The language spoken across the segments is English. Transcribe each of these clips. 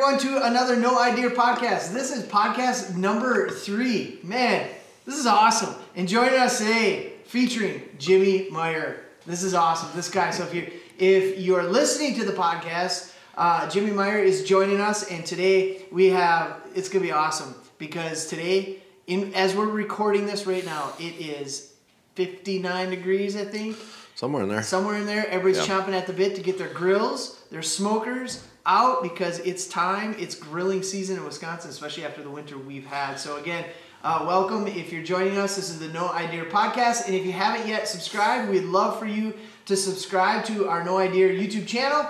welcome everyone to another No Eye Deer podcast. This is podcast number three. Man, this is awesome. And joining us today, featuring Jimmy Maier. This is awesome. This guy. So if you if you're listening to the podcast, uh, Jimmy Maier is joining us, and today we have it's gonna be awesome because today, in as we're recording this right now, it is 59 degrees, I think Somewhere in there. somewhere in there. Everybody's Yeah. chomping at the bit to get their grills, their smokers out because it's time. It's grilling season in Wisconsin, especially after the winter we've had. So again, uh, welcome if you're joining us. This is the No Eye Deer podcast, and if you haven't yet subscribed, we'd love for you to subscribe to our No Eye Deer YouTube channel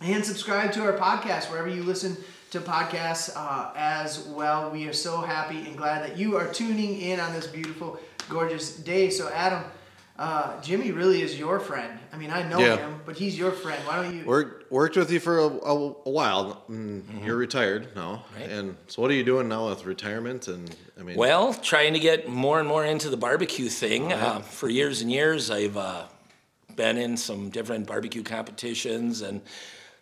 and subscribe to our podcast wherever you listen to podcasts uh, as well. We are so happy and glad that you are tuning in on this beautiful, gorgeous day. So, Adam, uh, Jimmy really is your friend. I mean, I know Yeah. him, but he's your friend. Why don't you? Worked worked with you for a, a, a while. Mm, You're retired now, Right. and so what are you doing now with retirement? And I mean, Well, trying to get more and more into the barbecue thing. Uh, for years and years, I've uh, been in some different barbecue competitions and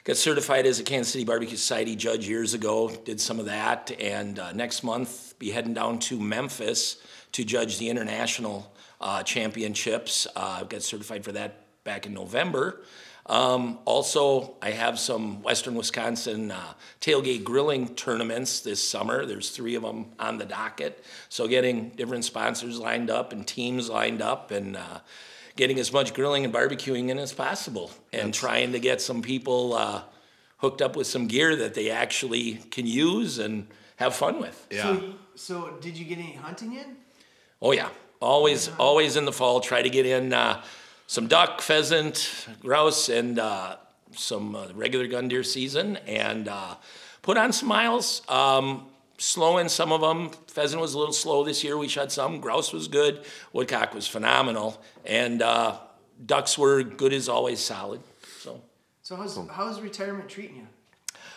got certified as a Kansas City Barbecue Society judge years ago. Did some of that, and uh, next month be heading down to Memphis to judge the international uh, championships. Uh, got certified for that back in November. Um, also, I have some Western Wisconsin uh, tailgate grilling tournaments this summer. There's three of them on the docket. So, getting different sponsors lined up and teams lined up and uh, getting as much grilling and barbecuing in as possible and trying to get some people uh, hooked up with some gear that they actually can use and have fun with. yeah, So, so, did you get any hunting in? Oh yeah, always always in the fall. Try to get in uh, some duck, pheasant, grouse, and uh, some uh, regular gun deer season, and uh, put on some miles. Um, slow in some of them. Pheasant was a little slow this year. We shot some. Grouse was good. Woodcock was phenomenal, and uh, ducks were good as always, solid. So. So, how's, how's retirement treating you?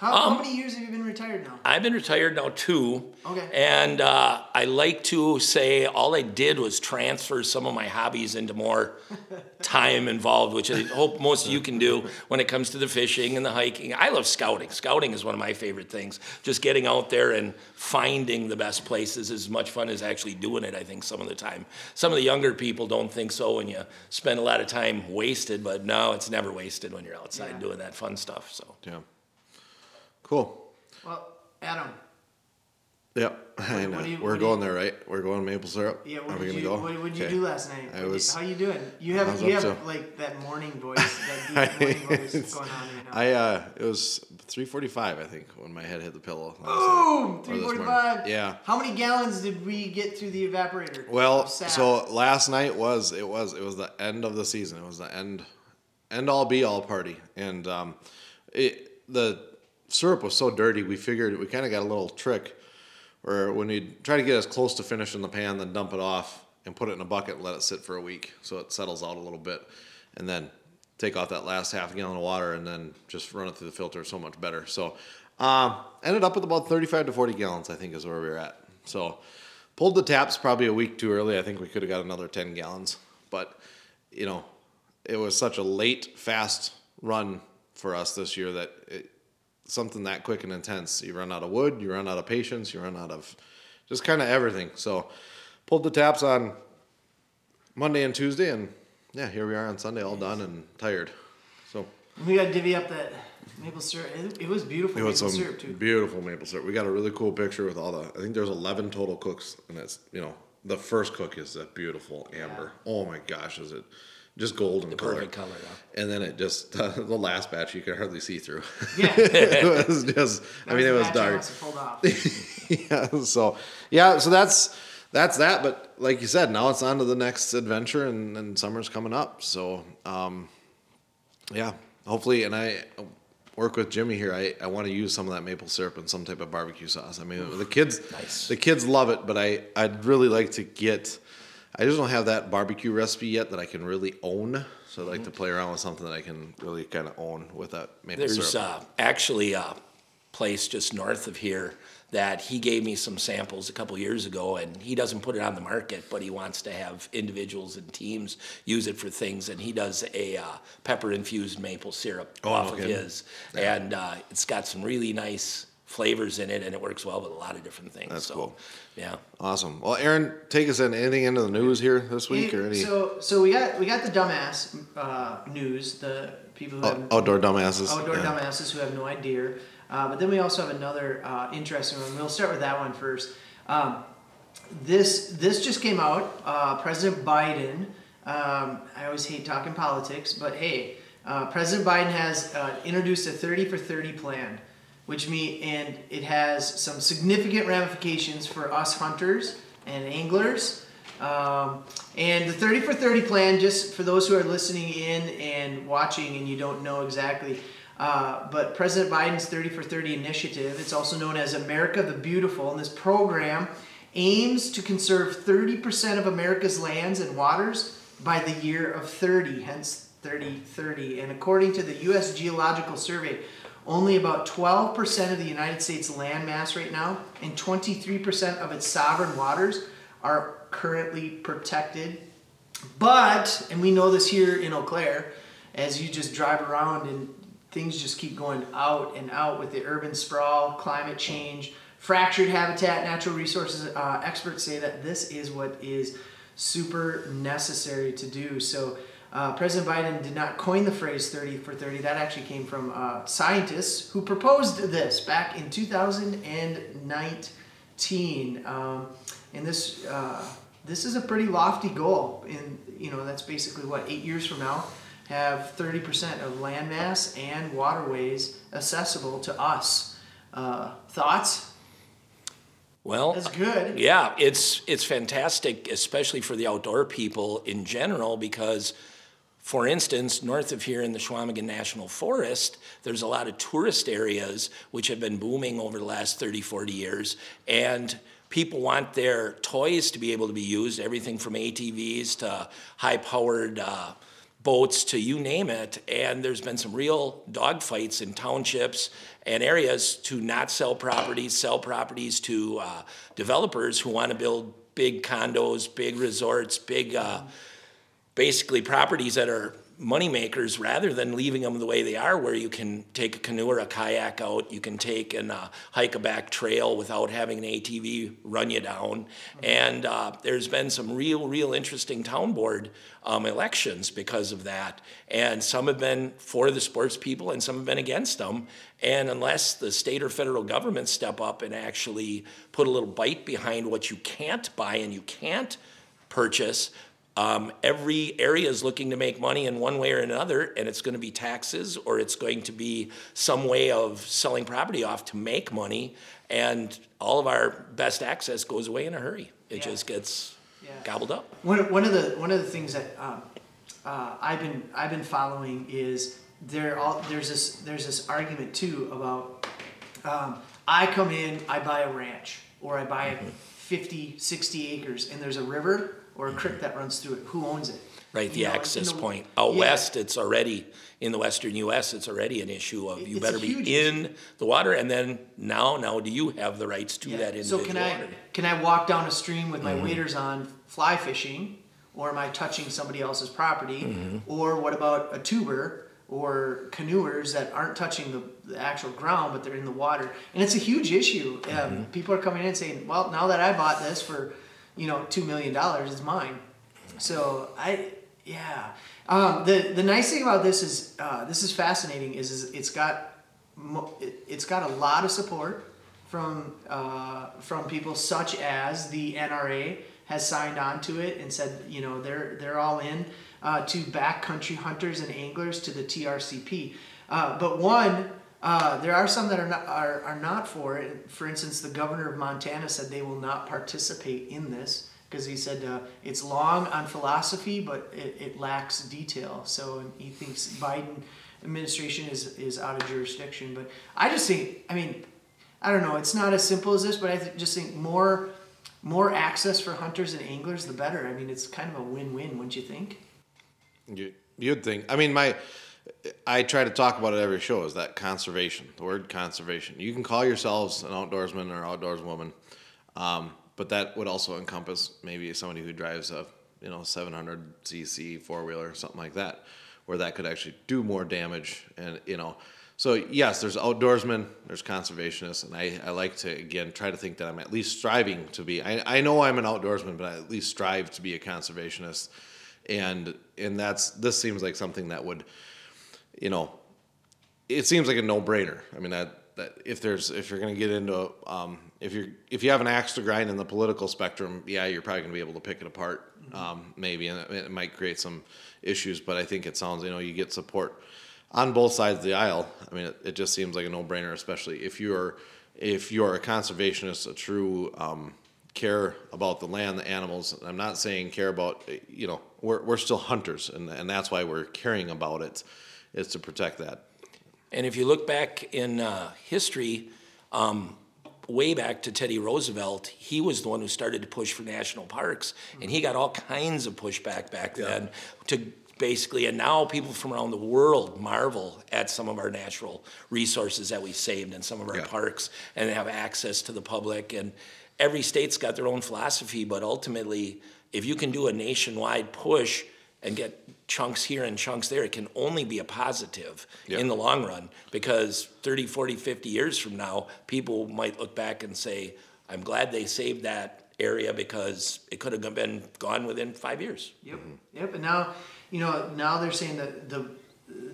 How, Um, how many years have you been retired now? I've been retired now too. Okay. And uh, I like to say all I did was transfer some of my hobbies into more time involved, which I hope most of you can do when it comes to the fishing and the hiking. I love scouting. Scouting is one of my favorite things. Just getting out there and finding the best places is as much fun as actually doing it, I think, some of the time. Some of the younger people don't think so and you spend a lot of time wasted, but no, it's never wasted when you're outside Yeah. doing that fun stuff. So. yeah, cool. Well, Adam, Yeah, I know. what you- we're what going you- there, right? We're going maple syrup. yeah, Are we did gonna you go? what, what did you Okay. do last night? I was- how you doing? You have you have like that morning voice, that deep morning voice going on right now. I uh, it was three forty five, I think, when my head hit the pillow. Boom! Three morning. forty-five. Yeah. How many gallons did we get through the evaporator? Well, so last night was it was it was the end of the season. It was the end end all be all party, and um, it the syrup was so dirty. We figured we kind of got a little trick where when you try to get as close to finish in the pan, then dump it off and put it in a bucket and let it sit for a week so it settles out a little bit, and then take off that last half gallon of water and then just run it through the filter so much better. So um, ended up with about 35 to 40 gallons, I think, is where we were at. So pulled the taps probably a week too early. I think we could have got another 10 gallons, but you know, it was such a late, fast run for us this year that it, something that quick and intense, you run out of wood, you run out of patience, you run out of just kind of everything. So pulled the taps on Monday and Tuesday, and yeah, here we are on Sunday, all done and tired. So we got to divvy up that maple syrup. It, it was beautiful it was maple some syrup too. beautiful maple syrup. We got a really cool picture with all the. I think there's 11 total cooks, and that's you know the first cook is that beautiful amber. Oh my gosh, is it just golden The color? perfect color, yeah. And then it just uh, the last batch you could hardly see through. Yeah. it was just. I mean, it was dark. must have pulled off. yeah. So yeah. So that's that's that. But like you said, now it's on to the next adventure, and, and summer's coming up. So um, yeah. Hopefully, and I work with Jimmy here. I, I want to use some of that maple syrup and some type of barbecue sauce. I mean, the kids Nice. the kids love it, but I I'd really like to get. I just don't have that barbecue recipe yet that I can really own. So I'd like to play around with something that I can really kind of own with that maple syrup. There's syrup. uh, actually a place just north of here that he gave me some samples a couple years ago, and he doesn't put it on the market, but he wants to have individuals and teams use it for things, and he does a uh, pepper infused maple syrup Oh, off okay. of his, and uh, it's got some really nice flavors in it, and it works well with a lot of different things. That's so, cool. Yeah. Awesome. Well, Aaron, take us in anything into the news here this week or any So so we got we got the dumbass uh, news. The people who have outdoor dumbasses? outdoor Yeah. dumbasses who have no idea. Uh, but then we also have another uh, interesting one. We'll start with that one first. Um, this this just came out. Uh, President Biden. Um, I always hate talking politics, but hey, uh, President Biden has uh, introduced a 30 for 30 plan, which me and it has some significant ramifications for us hunters and anglers. Um, and the 30 for 30 plan, just for those who are listening in and watching and you don't know exactly, uh, but President Biden's 30 for 30 initiative, it's also known as America the Beautiful, and this program aims to conserve 30% of America's lands and waters by the year of 30, hence 3030. And according to the U.S. Geological Survey, only about 12% of the United States land mass right now and 23% of its sovereign waters are currently protected. But, and we know this here in Eau Claire, as you just drive around and things just keep going out and out with the urban sprawl, climate change, fractured habitat, natural resources. Uh, experts say that this is what is super necessary to do. So, uh, President Biden did not coin the phrase 30 for 30. That actually came from uh, scientists who proposed this back in 2019. Um, and this, uh, this is a pretty lofty goal. In you know, that's basically what eight years from now, have 30% of landmass and waterways accessible to us. Uh, thoughts? Well, That's good. Yeah, it's it's fantastic, especially for the outdoor people in general, because, for instance, north of here in the Chequamegon National Forest, there's a lot of tourist areas which have been booming over the last 30, 40 years, and people want their toys to be able to be used, everything from ATVs to high-powered. Uh, boats to you name it. And there's been some real dogfights in townships and areas to not sell properties, sell properties to uh, developers who want to build big condos, big resorts, big, uh, basically properties that are money makers rather than leaving them the way they are, where you can take a canoe or a kayak out, you can take and uh, hike a back trail without having an ATV run you down. And uh, there's been some real, real interesting town board um, elections because of that. And some have been for the sports people and some have been against them. And unless the state or federal government step up and actually put a little bite behind what you can't buy and you can't purchase, um, every area is looking to make money in one way or another, and it's going to be taxes or it's going to be some way of selling property off to make money, and all of our best access goes away in a hurry. It Yeah. just gets Yeah. gobbled up. One, one of the one of the things that um, uh, I've been I've been following is there all there's this there's this argument too about um, I come in I buy a ranch or I buy 50 60 acres and there's a river or a creek that runs through it who owns it Right, the know, access the- point. Out yeah. west, it's already, in the western US, it's already an issue of you It's better be in the water, and then now, now do you have the rights to Yeah. that So individual can I water? can I walk down a stream with Mm-hmm. my waders on fly fishing, or am I touching somebody else's property? Mm-hmm. Or what about a tuber or canoers that aren't touching the, the actual ground but they're in the water? And it's a huge issue. Um, Mm-hmm. people are coming in saying, "Well, now that I bought this for, you know, two million dollars, is mine." So I yeah. Um, the the nice thing about this is uh, this is fascinating. Is, is it's got it, it's got a lot of support from uh, from people such as the NRA has signed on to it and said you know they're they're all in uh, to backcountry hunters and anglers to the TRCP. Uh, but one. Uh, there are some that are not are, are not for it. For instance, the governor of Montana said they will not participate in this because he said uh, it's long on philosophy, but it, it lacks detail. So he thinks Biden administration is is out of jurisdiction. But I just think, I mean, I don't know. It's not as simple as this, but I th- just think more more access for hunters and anglers, the better. I mean, it's kind of a win-win, wouldn't you think? You, you'd think. I mean, my I try to talk about it every show is that conservation, the word conservation. You can call yourselves an outdoorsman or outdoorswoman, um, but that would also encompass maybe somebody who drives a you know 700 cc four wheeler or something like that, where that could actually do more damage. And you know, so yes, there's outdoorsmen, there's conservationists, and I, I like to again try to think that I'm at least striving to be. I, I know I'm an outdoorsman, but I at least strive to be a conservationist, and and that's this seems like something that would you know, it seems like a no-brainer. I mean that that if there's if you're going to get into um, if you're if you have an axe to grind in the political spectrum, yeah, you're probably going to be able to pick it apart, um, maybe, and it, might create some issues. But I think it sounds you know you get support on both sides of the aisle. I mean, it, it just seems like a no-brainer, especially if you're if you're a conservationist, a true um, care about the land, the animals. I'm not saying care about you know we're we're still hunters, and and that's why we're caring about it is to protect that. And if you look back in uh, history, um, way back to Teddy Roosevelt, he was the one who started to push for national parks, and he got all kinds of pushback back then to basically, and now people from around the world marvel at some of our natural resources that we saved in some of our Yeah. parks and have access to the public. And every state's got their own philosophy, but ultimately, if you can do a nationwide push and get chunks here and chunks there, it can only be a positive Yeah. in the long run because 30, 40, 50 years from now, people might look back and say, I'm glad they saved that area because it could have been gone within five years. Yep. Yep. And now, you know, now they're saying that the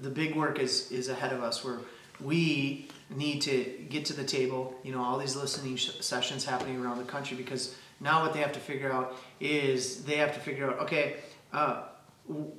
the big work is is ahead of us, where we need to get to the table. You know, all these listening sh- sessions happening around the country because now what they have to figure out is they have to figure out okay. Uh, w-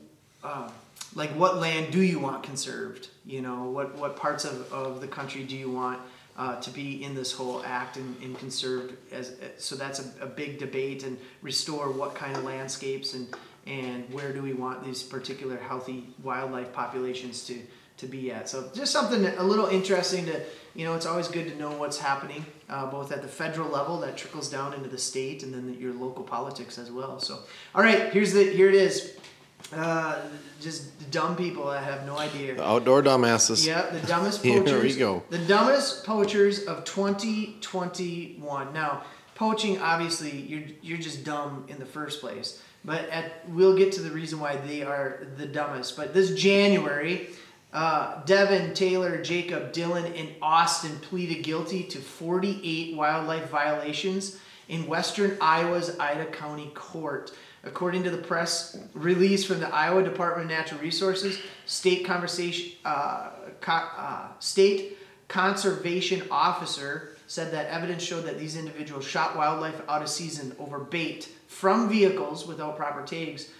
uh, like what land do you want conserved? You know, what, what parts of, of the country do you want uh, to be in this whole act and, and conserved as so that's a, a big debate and restore what kind of landscapes and and where do we want these particular healthy wildlife populations to to be at. So just something a little interesting to you know it's always good to know what's happening uh, both at the federal level that trickles down into the state and then your local politics as well. So all right here's the here it is uh, just dumb people that have no idea The outdoor dumbasses. yeah, the dumbest Here we poachers. go. The dumbest poachers of 2021. Now, poaching obviously you're you're just dumb in the first place. But at we'll get to the reason why they are the dumbest. But this January, uh, Devin, Taylor, Jacob, Dylan, and Austin pleaded guilty to 48 wildlife violations in western Iowa's Ida County Court. According to the press release from the Iowa Department of Natural Resources, state conversation, uh, co- uh, state conservation officer said that evidence showed that these individuals shot wildlife out of season over bait from vehicles without proper tags.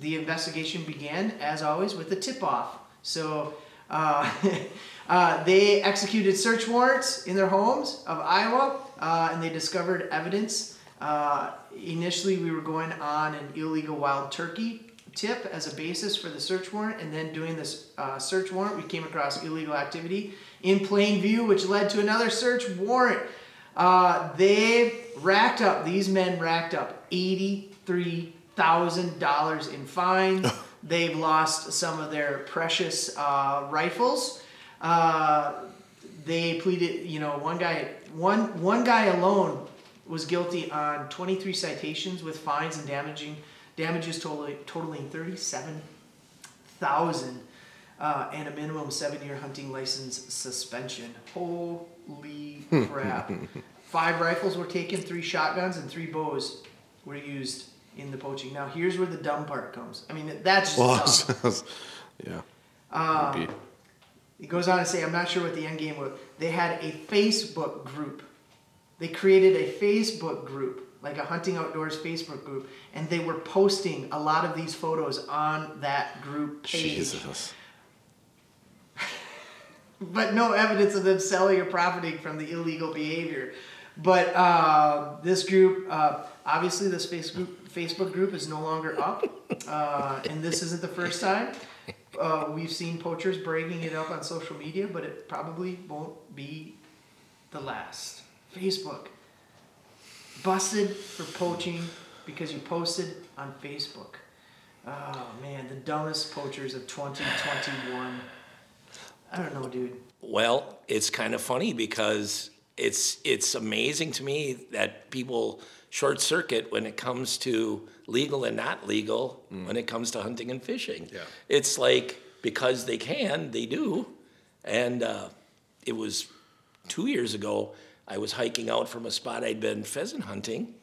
The investigation began, as always, with a tip-off. So uh, uh, they executed search warrants in their homes of Iowa, uh, and they discovered evidence. Uh, initially, we were going on an illegal wild turkey tip as a basis for the search warrant, and then doing this uh, search warrant, we came across illegal activity in plain view, which led to another search warrant. Uh, they racked up; these men racked up eighty-three thousand dollars in fines. They've lost some of their precious uh, rifles. Uh, they pleaded, you know, one guy, one one guy alone was guilty on 23 citations with fines and damaging damages totaling totaling 37,000 uh, and a minimum seven-year hunting license suspension. Holy crap! Five rifles were taken, three shotguns, and three bows were used in the poaching. Now, here's where the dumb part comes. I mean, that's just Well, yeah. Um, He goes on to say, I'm not sure what the end game was. They had a Facebook group. They created a Facebook group, like a Hunting Outdoors Facebook group, and they were posting a lot of these photos on that group page. Jesus. But no evidence of them selling or profiting from the illegal behavior. But uh, this group, uh, obviously, this Facebook Facebook group is no longer up, uh, and this isn't the first time. Uh, we've seen poachers breaking it up on social media, but it probably won't be the last. Facebook busted for poaching because you posted on Facebook. Oh man, the dumbest poachers of 2021. I don't know, dude. Well, it's kind of funny because it's it's amazing to me that people short circuit when it comes to legal and not legal when it comes to hunting and fishing. Yeah. It's like because they can, they do. And uh, it was two years ago, I was hiking out from a spot I'd been pheasant hunting,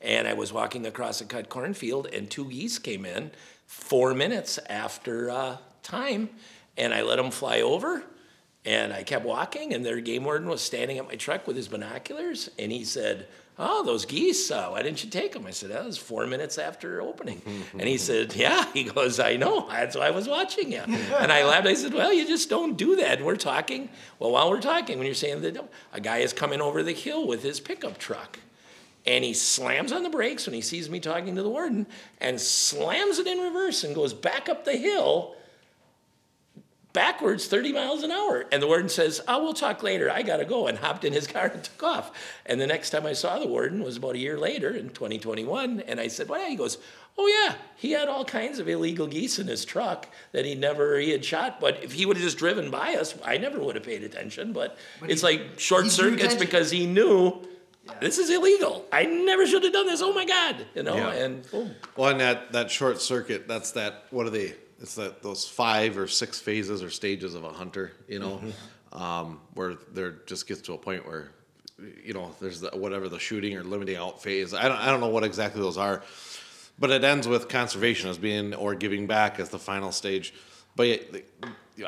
and I was walking across a cut cornfield, and two geese came in four minutes after uh, time, and I let them fly over. And I kept walking, and their game warden was standing at my truck with his binoculars, and he said, "Oh, those geese! Uh, why didn't you take them?" I said, "That was four minutes after opening." and he said, "Yeah." He goes, "I know. That's why I was watching you." and I laughed. I said, "Well, you just don't do that." And we're talking. Well, while we're talking, when you're saying that a guy is coming over the hill with his pickup truck, and he slams on the brakes when he sees me talking to the warden, and slams it in reverse and goes back up the hill backwards 30 miles an hour. And the warden says, Oh, we'll talk later. I got to go. And hopped in his car and took off. And the next time I saw the warden was about a year later in 2021. And I said, Well, yeah, he goes, Oh, yeah, he had all kinds of illegal geese in his truck that he never he had shot. But if he would have just driven by us, I never would have paid attention. But, But it's he- like short he drew circuits because he knew. This is illegal. I never should have done this. Oh my God! You know, Yeah. and boom. Well, and that that short circuit, that's that. What are they? It's that those five or six phases or stages of a hunter. You know, um, where there just gets to a point where, you know, there's the, whatever the shooting or limiting out phase. I don't I don't know what exactly those are, but it ends with conservation as being or giving back as the final stage. But yet,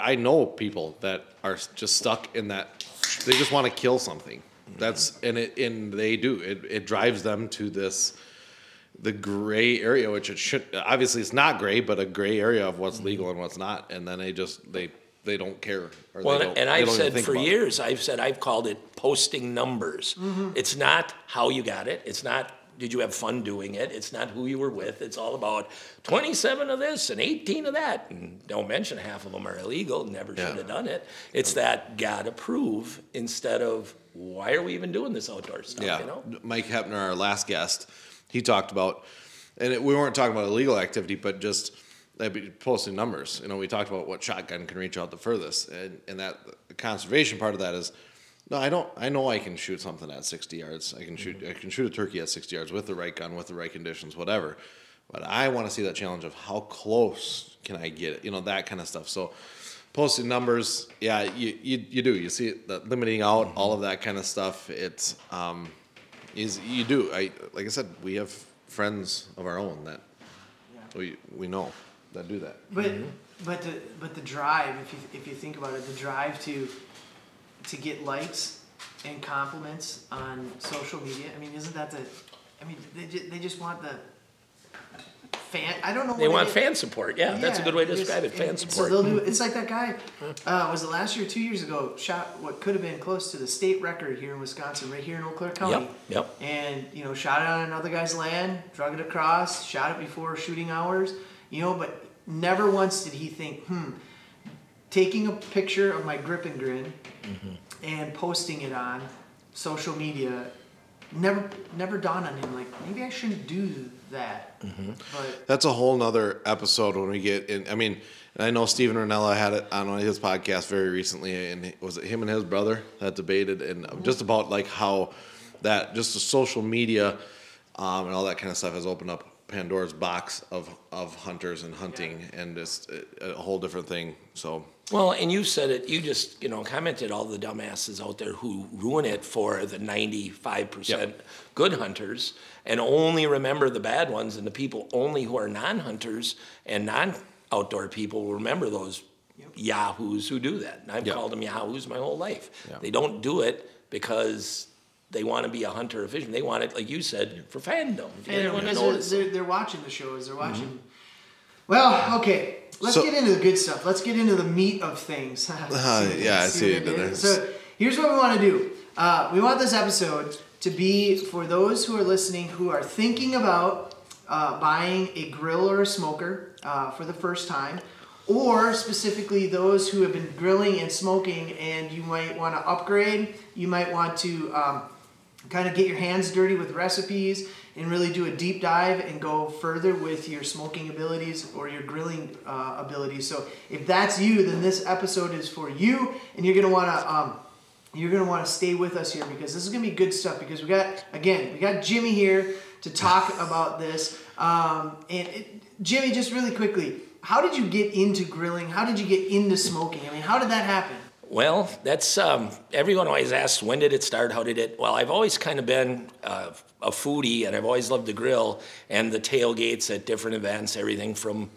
I know people that are just stuck in that. They just want to kill something. That's and it and they do. It it drives them to this the gray area, which it should obviously it's not gray, but a gray area of what's mm-hmm. legal and what's not, and then they just they they don't care. Or Well, they don't, and I've don't said for about it. years, I've said I've called it posting numbers. Mm-hmm. It's not how you got it. It's not did you have fun doing it. It's not who you were with. It's all about 27 of this and 18 of that. And don't mention half of them are illegal. Never Yeah. should have done it. It's that gotta prove instead of why are we even doing this outdoor stuff? Yeah, You know? Mike Hepner, our last guest, he talked about, and it, we weren't talking about illegal activity, but just posting numbers. You know, we talked about what shotgun can reach out the furthest, and and that conservation part of that is, no, I don't. I know I can shoot something at sixty yards. I can shoot. Mm-hmm. I can shoot a turkey at sixty yards with the right gun, with the right conditions, whatever. But I want to see that challenge of how close can I get it. You know, that kind of stuff. So. Posting numbers, yeah, you, you, you do. You see the limiting out, Mm-hmm. all of that kind of stuff. It's um, is you do. I like I said, we have friends of our own that we we know that do that. But mm-hmm. but the but the drive, if you if you think about it, the drive to to get likes and compliments on social media. I mean, isn't that the? I mean, they just, they just want the fan. I don't know. They what want fan support. Yeah, that's a good way to describe it. Fan support. So they'll do. It's like that guy. Uh, was it last year, two years ago? Shot what could have been close to the state record here in Wisconsin, right here in Eau Claire County. Yep, yep. And you know, shot it on another guy's land, drug it across, shot it before shooting hours. You know, but never once did he think, hmm, taking a picture of my grip and grin Mm-hmm. and posting it on social media. Never, never dawned on him like maybe I shouldn't do that. Mm-hmm. But That's a whole nother episode when we get in. I mean, and I know Steven Rinella had it on his podcast very recently, and was it him and his brother that debated and just about like how that just the social media um, and all that kind of stuff has opened up Pandora's box of of hunters and hunting, and just a, a whole different thing. So Well, and you said it. You just you know commented all the dumbasses out there who ruin it for the ninety-five percent good hunters, and only remember the bad ones, and the people only who are non-hunters and non-outdoor people will remember those yahoos who do that. And I've Yep. called them yahoos my whole life. Yeah. They don't do it because they want to be a hunter or fisherman. They want it, like you said, for fandom. They And want to because notice. they're, they're, they're watching the shows, they're watching. Well, okay, let's So- get into the good stuff. Let's get into the meat of things. Uh, yeah, I see what what you did did? there. So here's what we want to do. Uh, we want this episode to be for those who are listening who are thinking about uh, buying a grill or a smoker uh, for the first time, or specifically those who have been grilling and smoking and you might want to upgrade. You might want to. Um, kind of get your hands dirty with recipes and really do a deep dive and go further with your smoking abilities or your grilling uh, abilities. So if that's you, then this episode is for you, and you're gonna want to. Um, you're gonna want to stay with us here because this is gonna be good stuff. Because we got again, we got Jimmy here to talk about this. Um, and it, Jimmy, just really quickly, how did you get into grilling? How did you get into smoking? I mean, how did that happen? Well, that's um, everyone always asks when did it start? How did it? Well, I've always kind of been uh, a foodie, and I've always loved to grill and the tailgates at different events, everything from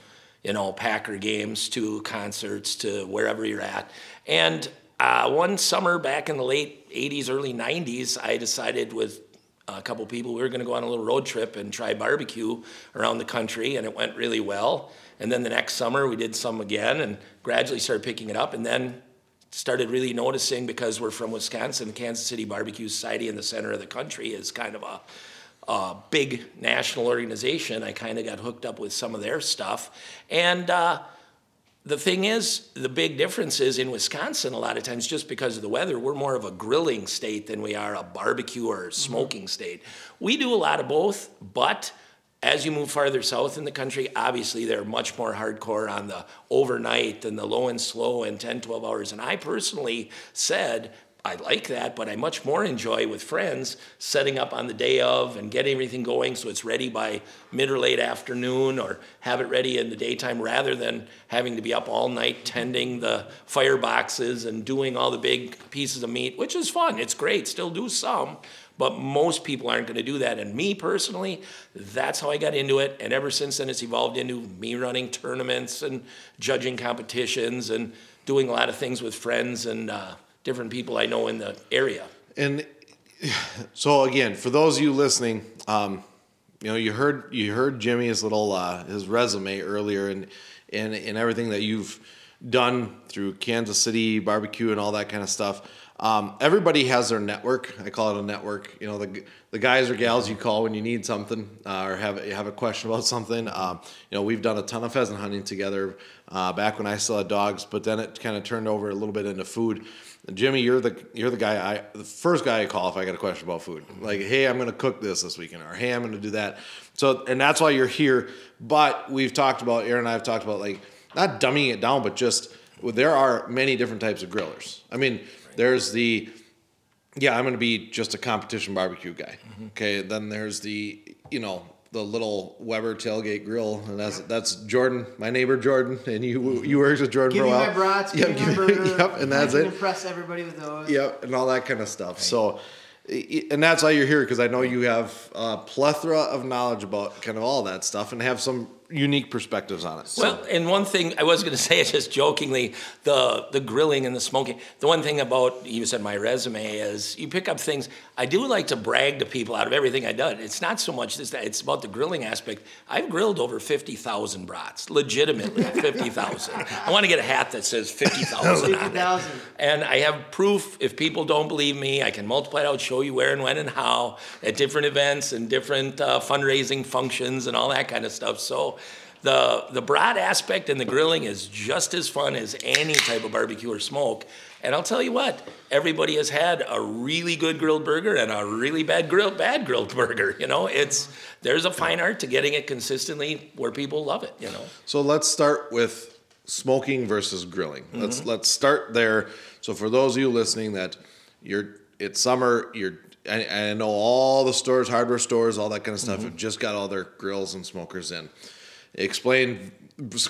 you know Packer games to concerts to wherever you're at. And uh, one summer back in the late '80s, early '90s, I decided with a couple people we were going to go on a little road trip and try barbecue around the country, and it went really well. And then the next summer we did some again, and gradually started picking it up, and then started really noticing because we're from Wisconsin, the Kansas City Barbecue Society in the center of the country is kind of a, big national organization. I kind of got hooked up with some of their stuff. And uh, the thing is, the big difference is in Wisconsin, a lot of times, just because of the weather, we're more of a grilling state than we are a barbecue or smoking mm-hmm. state. We do a lot of both, but as you move farther south in the country, obviously they're much more hardcore on the overnight and the low and slow and 10, 12 hours. And I personally said, I like that, but I much more enjoy with friends setting up on the day of and getting everything going so it's ready by mid or late afternoon or have it ready in the daytime rather than having to be up all night tending the fire boxes and doing all the big pieces of meat, which is fun. It's great, still do some. But most people aren't going to do that. And me personally, that's how I got into it. And ever since then, it's evolved into me running tournaments and judging competitions and doing a lot of things with friends and uh, different people I know in the area. And so again, for those of you listening, um, you know, you heard you heard Jimmy's little uh, his resume earlier, and and and everything that you've done through Kansas City barbecue and all that kind of stuff. Um, everybody has their network. I call it a network. You know, the the guys or gals you call when you need something uh, or have have a question about something. Um, you know, we've done a ton of pheasant hunting together uh, back when I still had dogs, but then it kind of turned over a little bit into food. Jimmy, you're the you're the guy I the first guy I call if I got a question about food. Like, hey, I'm going to cook this this weekend, or hey, I'm going to do that. So, and that's why you're here. But we've talked about Aaron and I have talked about like not dumbing it down, but just there are many different types of grillers. I mean there's the yeah, I'm going to be just a competition barbecue guy. Mm-hmm. Okay, then there's the you know the little Weber tailgate grill, and that's that's Jordan, my neighbor Jordan, and you you worked with Jordan give for a while. Give me my brats, yep, give me my burger. Yep, and that's it. Impress everybody with those. Yep, and all that kind of stuff. Right. So and that's why you're here because I know you have a plethora of knowledge about kind of all that stuff and have some unique perspectives on it. So. Well, and one thing I was going to say, just jokingly, the the grilling and the smoking. The one thing about you said my resume is you pick up things. I do like to brag to people out of everything I've done. It's not so much this that it's about the grilling aspect. I've grilled over fifty thousand brats, legitimately fifty thousand. I want to get a hat that says fifty thousand on it. And I have proof. If people don't believe me, I can multiply it out, show you where and when and how at different events and different uh, fundraising functions and all that kind of stuff. So the the brat aspect and the grilling is just as fun as any type of barbecue or smoke. And I'll tell you what, everybody has had a really good grilled burger and a really bad grilled bad grilled burger. You know, it's there's a fine art to getting it consistently where people love it. You know. So let's start with smoking versus grilling. Mm-hmm. Let's let's start there. So for those of you listening that you're it's summer, you're I, I know all the stores, hardware stores, all that kind of stuff mm-hmm. have just got all their grills and smokers in. Explain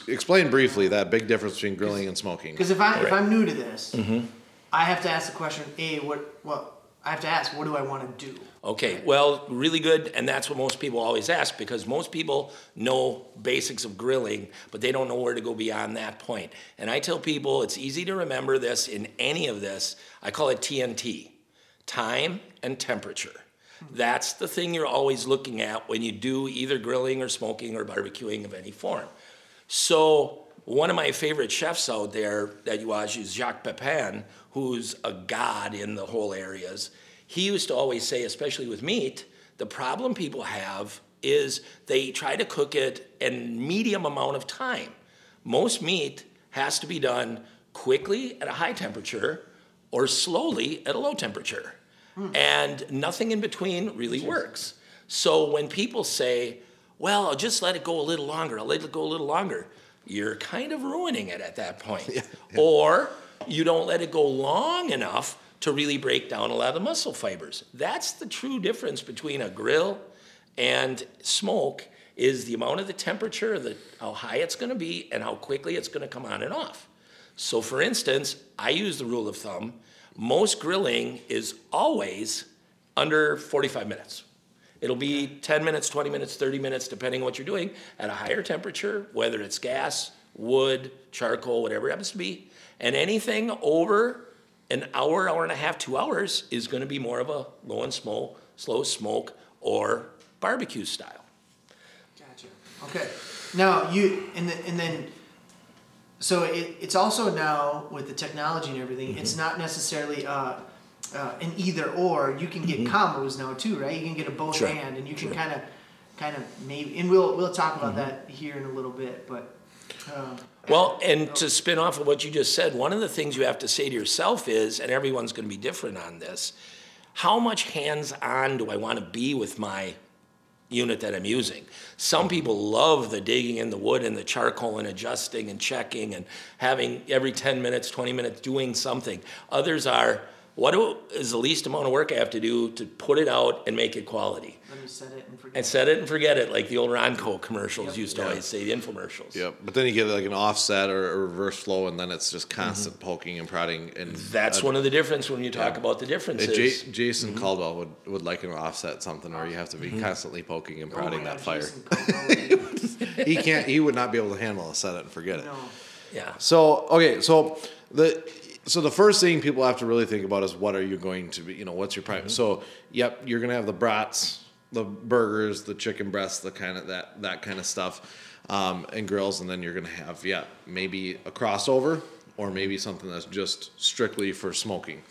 explain briefly that big difference between grilling and smoking. Because if I right. if I'm new to this, mm-hmm. I have to ask the question: A, what what I have to ask, what do I want to do? Okay, well, really good, and that's what most people always ask because most people know basics of grilling, but they don't know where to go beyond that point. And I tell people it's easy to remember this in any of this. I call it TNT time and temperature. That's the thing you're always looking at when you do either grilling or smoking or barbecuing of any form. So, one of my favorite chefs out there that you watch is Jacques Pepin, who's a god in the whole areas. He used to always say, especially with meat, the problem people have is they try to cook it in medium amount of time. Most meat has to be done quickly at a high temperature or slowly at a low temperature. And nothing in between really works. So when people say, "Well, I'll just let it go a little longer. I'll let it go a little longer," you're kind of ruining it at that point. Or you don't let it go long enough to really break down a lot of the muscle fibers. That's the true difference between a grill and smoke is the amount of the temperature, the, how high it's going to be, and how quickly it's going to come on and off. So, for instance, I use the rule of thumb most grilling is always under 45 minutes. It'll be 10 minutes, 20 minutes, 30 minutes, depending on what you're doing, at a higher temperature, whether it's gas, wood, charcoal, whatever it happens to be. And anything over an hour, hour and a half, two hours is going to be more of a low and smoke, slow smoke, or barbecue style. Gotcha. Okay. Now you and the, and then so it, it's also now with the technology and everything. It's not necessarily uh, uh, an either or. You can get combos now too, right? You can get a both Sure. and, and you can kind of kind of maybe. And we'll we'll talk about that here in a little bit, but. Um, Well, and to spin off of what you just said, one of the things you have to say to yourself is, and everyone's going to be different on this, how much hands on do I want to be with my unit that I'm using? Some people love the digging in the wood and the charcoal and adjusting and checking and having every 10 minutes, 20 minutes doing something. Others are, what is the least amount of work I have to do to put it out and make it quality? Let me set it and forget. And set it and forget it, like the old Ronco commercials Yep. used to always say, the infomercials. Yep. But then you get like an offset or a reverse flow, and then it's just constant poking and prodding. And That's uh, one of the difference when you talk Yeah. about the differences. J- Jason Mm-hmm. Caldwell would, would like an offset something, or you have to be constantly poking and Oh my prodding God, that fire. He can't. He would not be able to handle a set it and forget it. no. yeah. So okay, so the so the first thing people have to really think about is what are you going to be? You know, what's your Mm-hmm. prime? So yep, you're gonna have the brats, the burgers, the chicken breasts, the kind of that that kind of stuff, um, and grills, and then you're gonna have yeah maybe a crossover or maybe something that's just strictly for smoking.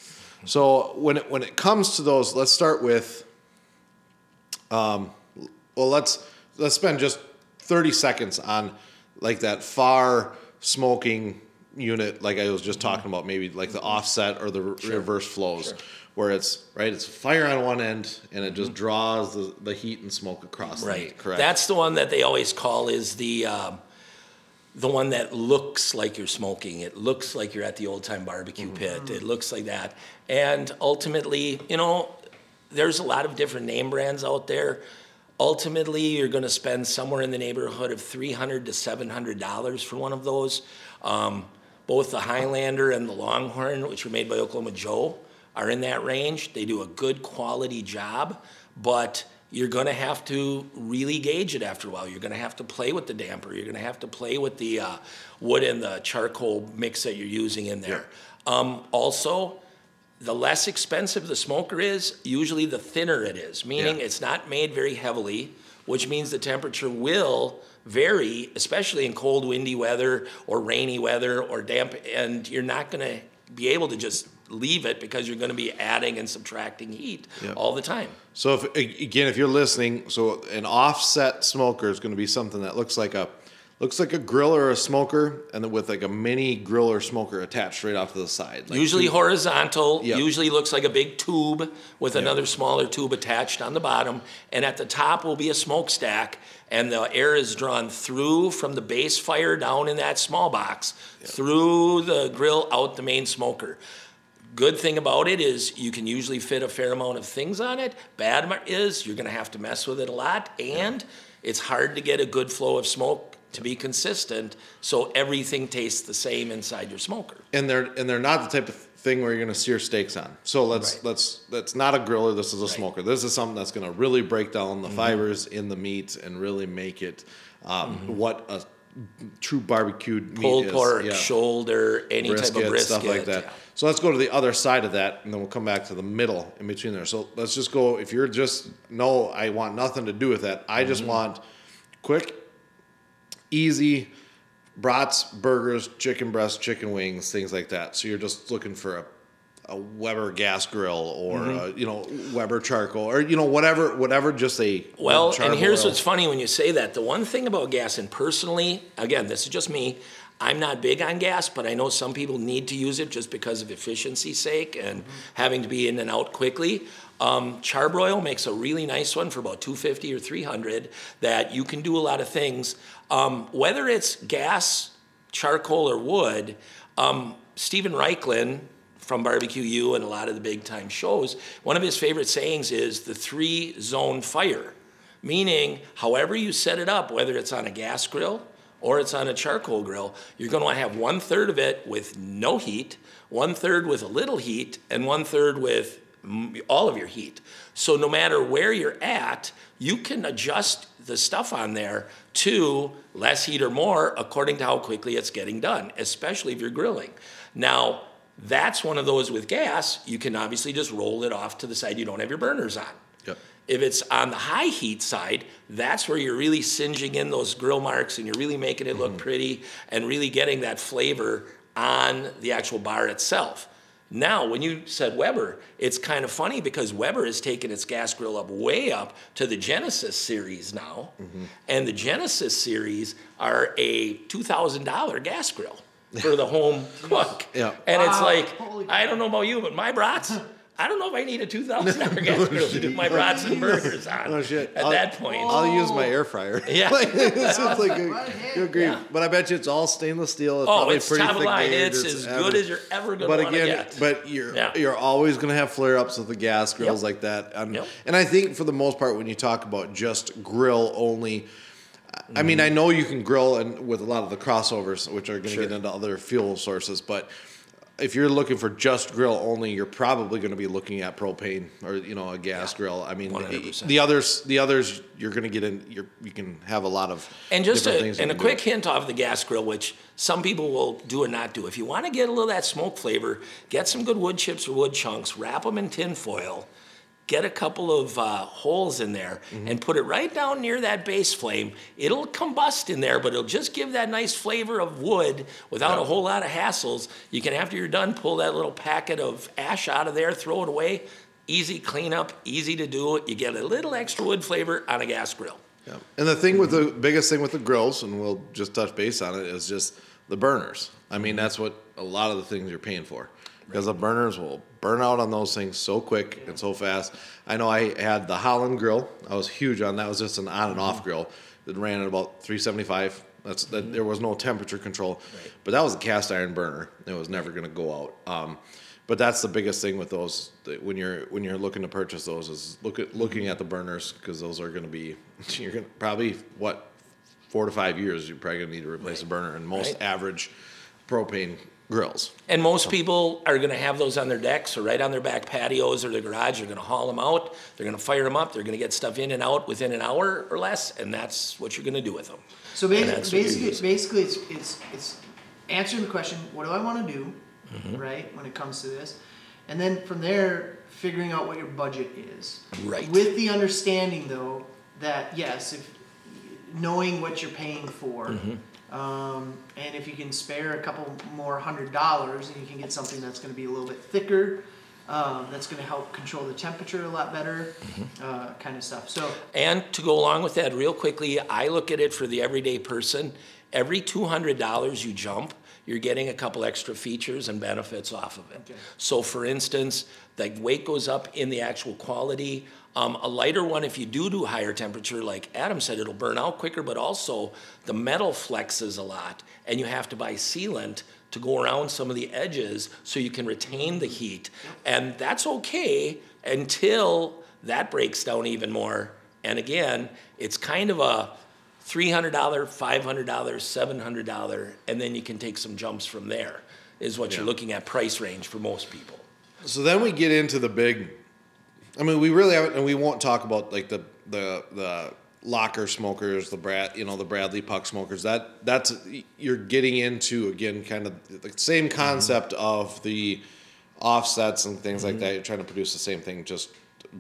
So when it when it comes to those, let's start with. Um, well, let's let's spend just thirty seconds on like that far smoking unit, like I was just talking about, maybe like the offset or the re- reverse flows, Sure. Where it's right, it's fire on one end and it just draws the, the heat and smoke across. the Right. meat, correct. That's the one that they always call is the um, the one that looks like you're smoking. It looks like you're at the old time barbecue pit. It looks like that. And ultimately, you know, there's a lot of different name brands out there. Ultimately, you're going to spend somewhere in the neighborhood of 300 to 700 dollars for one of those. Um, both the Highlander and the Longhorn, which are made by Oklahoma Joe, are in that range. They do a good quality job, but you're going to have to really gauge it after a while. You're going to have to play with the damper. You're going to have to play with the uh, wood and the charcoal mix that you're using in there. Um, also, the less expensive the smoker is, usually the thinner it is, meaning Yeah. it's not made very heavily, which means the temperature will vary, especially in cold, windy weather or rainy weather or damp, and you're not going to be able to just leave it because you're going to be adding and subtracting heat Yeah. all the time. So if again, if you're listening, so an offset smoker is going to be something that looks like a looks like a grill or a smoker, and then with like a mini grill or smoker attached right off to the side. Like usually two- horizontal, Yep. usually looks like a big tube with another smaller tube attached on the bottom. And at the top will be a smokestack, and the air is drawn through from the base fire down in that small box, through the grill out the main smoker. Good thing about it is you can usually fit a fair amount of things on it. Bad is you're going to have to mess with it a lot, and it's hard to get a good flow of smoke to be consistent, so everything tastes the same inside your smoker. and they're and they're not the type of thing where you're going to sear steaks on. So let's Right. let's that's not a griller. This is a Right. Mm-hmm. smoker. This is something that's going to really break down the fibers in the meat and really make it um, what a true barbecued meat pulled is. pork, Yeah. shoulder, any brisket, type of brisket, stuff like that. yeah. So let's go to the other side of that, and then we'll come back to the middle in between there. So let's just go. If you're just no, I want nothing to do with that. I Mm-hmm. just want quick, easy brats, burgers, chicken breasts, chicken wings, things like that. So you're just looking for a, a Weber gas grill or Mm-hmm. a, you know Weber charcoal or you know whatever whatever just a Well, and here's oil. what's funny when you say that. The one thing about gas, and personally, again, this is just me. I'm not big on gas, but I know some people need to use it just because of efficiency's sake and having to be in and out quickly. Um, Charbroil makes a really nice one for about 250 or 300 that you can do a lot of things. Um, whether it's gas, charcoal, or wood, um, Steven Raichlen from Barbecue U and a lot of the big time shows, one of his favorite sayings is the three zone fire, meaning however you set it up, whether it's on a gas grill or it's on a charcoal grill, you're going to have one third of it with no heat, one third with a little heat, and one third with all of your heat. So no matter where you're at, you can adjust the stuff on there to less heat or more according to how quickly it's getting done, especially if you're grilling. Now, that's one of those with gas, you can obviously just roll it off to the side you don't have your burners on. Yep. If it's on the high heat side, that's where you're really singeing in those grill marks and you're really making it look mm-hmm. pretty and really getting that flavor on the actual bar itself. Now, when you said Weber, it's kind of funny because Weber has taken its gas grill up way up to the Genesis series now. Mm-hmm. And the Genesis series are a $2,000 gas grill for the home cook. Yeah. And it's like, I don't know about you, but my brats, I don't know if I need a $2,000 gas grill to do my oh, brats and burgers on Oh shit! at I'll- that point. I'll use my air fryer. Yeah. like, it's just like a, What? you agree. Yeah. But I bet you it's all stainless steel. It's Oh, probably it's pretty top of thick line. gauge, It's as good as you're ever going But to want to again, get. but you're Yeah. you're always going to have flare ups with the gas grills Yep. like that. And, Yep. and I think for the most part, when you talk about just grill only. I mean, I know you can grill and with a lot of the crossovers, which are going to Sure. get into other fuel sources, but if you're looking for just grill only, you're probably going to be looking at propane or you know a gas grill. I mean, 100%. the others, the others, you're going to get in. You're, you can have a lot of And just a, things and a do. quick hint off the gas grill, which some people will do or not do. If you want to get a little of that smoke flavor, get some good wood chips or wood chunks, wrap them in tin foil, get a couple of uh, holes in there, Mm-hmm. and put it right down near that base flame. It'll combust in there, but it'll just give that nice flavor of wood without a whole lot of hassles. You can, after you're done, pull that little packet of ash out of there, throw it away. Easy cleanup, easy to do. It. You get a little extra wood flavor on a gas grill. Yeah. And the thing with the biggest thing with the grills, and we'll just touch base on it, is just the burners. I mean, that's what a lot of the things you're paying for. Because the burners will burn out on those things so quick and so fast. I know I had the Holland grill. I was huge on that. It was just an on and off grill that ran at about 375. That's that. There was no temperature control, but that was a cast iron burner. It was never going to go out. Um, but that's the biggest thing with those when you're when you're looking to purchase those is look at looking at the burners because those are going to be you're going to probably what four to five years you're probably going to need to replace a burner in most Right. average propane grills. And most people are going to have those on their decks or right on their back patios or their garage. They're going to haul them out. They're going to fire them up. They're going to get stuff in and out within an hour or less, and that's what you're going to do with them. So basically, that's what you're basically, basically, it's it's it's answering the question: What do I want to do, Mm-hmm. right? When it comes to this, and then from there, figuring out what your budget is. Right. With the understanding, though, that yes, if knowing what you're paying for, Mm-hmm. Um, and if you can spare a couple more hundred dollars, and you can get something that's going to be a little bit thicker. Um, that's going to help control the temperature a lot better, Mm-hmm. uh, kind of stuff. So And to go along with that, real quickly, I look at it for the everyday person. Every $200 you jump, you're getting a couple extra features and benefits off of it. Okay. So, for instance, the weight goes up in the actual quality. Um, a lighter one, if you do do higher temperature, like Adam said, it'll burn out quicker, but also the metal flexes a lot, and you have to buy sealant to go around some of the edges so you can retain the heat. And that's okay until that breaks down even more. And again, it's kind of a $300, $500, $700, and then you can take some jumps from there, is what you're looking at price range for most people. So then we get into the big. I mean, we really haven't, and we won't talk about like the the the locker smokers, the Brad, you know, the Bradley puck smokers. That that's you're getting into again, kind of the same concept of the offsets and things like that. You're trying to produce the same thing, just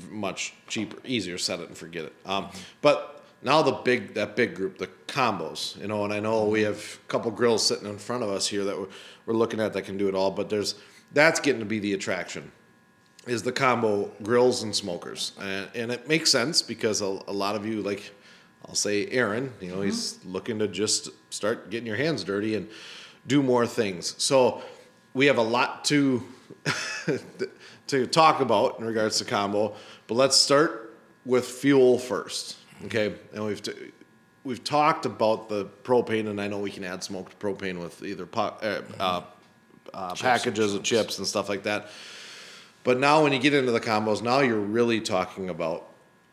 much cheaper, easier. Set it and forget it. Um, but now the big that big group, the combos, you know, and I know we have a couple grills sitting in front of us here that we're, we're looking at that can do it all. But there's that's getting to be the attraction is the combo grills and smokers, and, and it makes sense because a, a lot of you like, I'll say Aaron, you know, he's looking to just start getting your hands dirty, and do more things. So we have a lot to to talk about in regards to combo, but let's start with fuel first. Okay, and we've t- we've talked about the propane, and I know we can add smoked propane with either po- uh, uh, uh, packages of chips and stuff like that. But now, when you get into the combos, now you're really talking about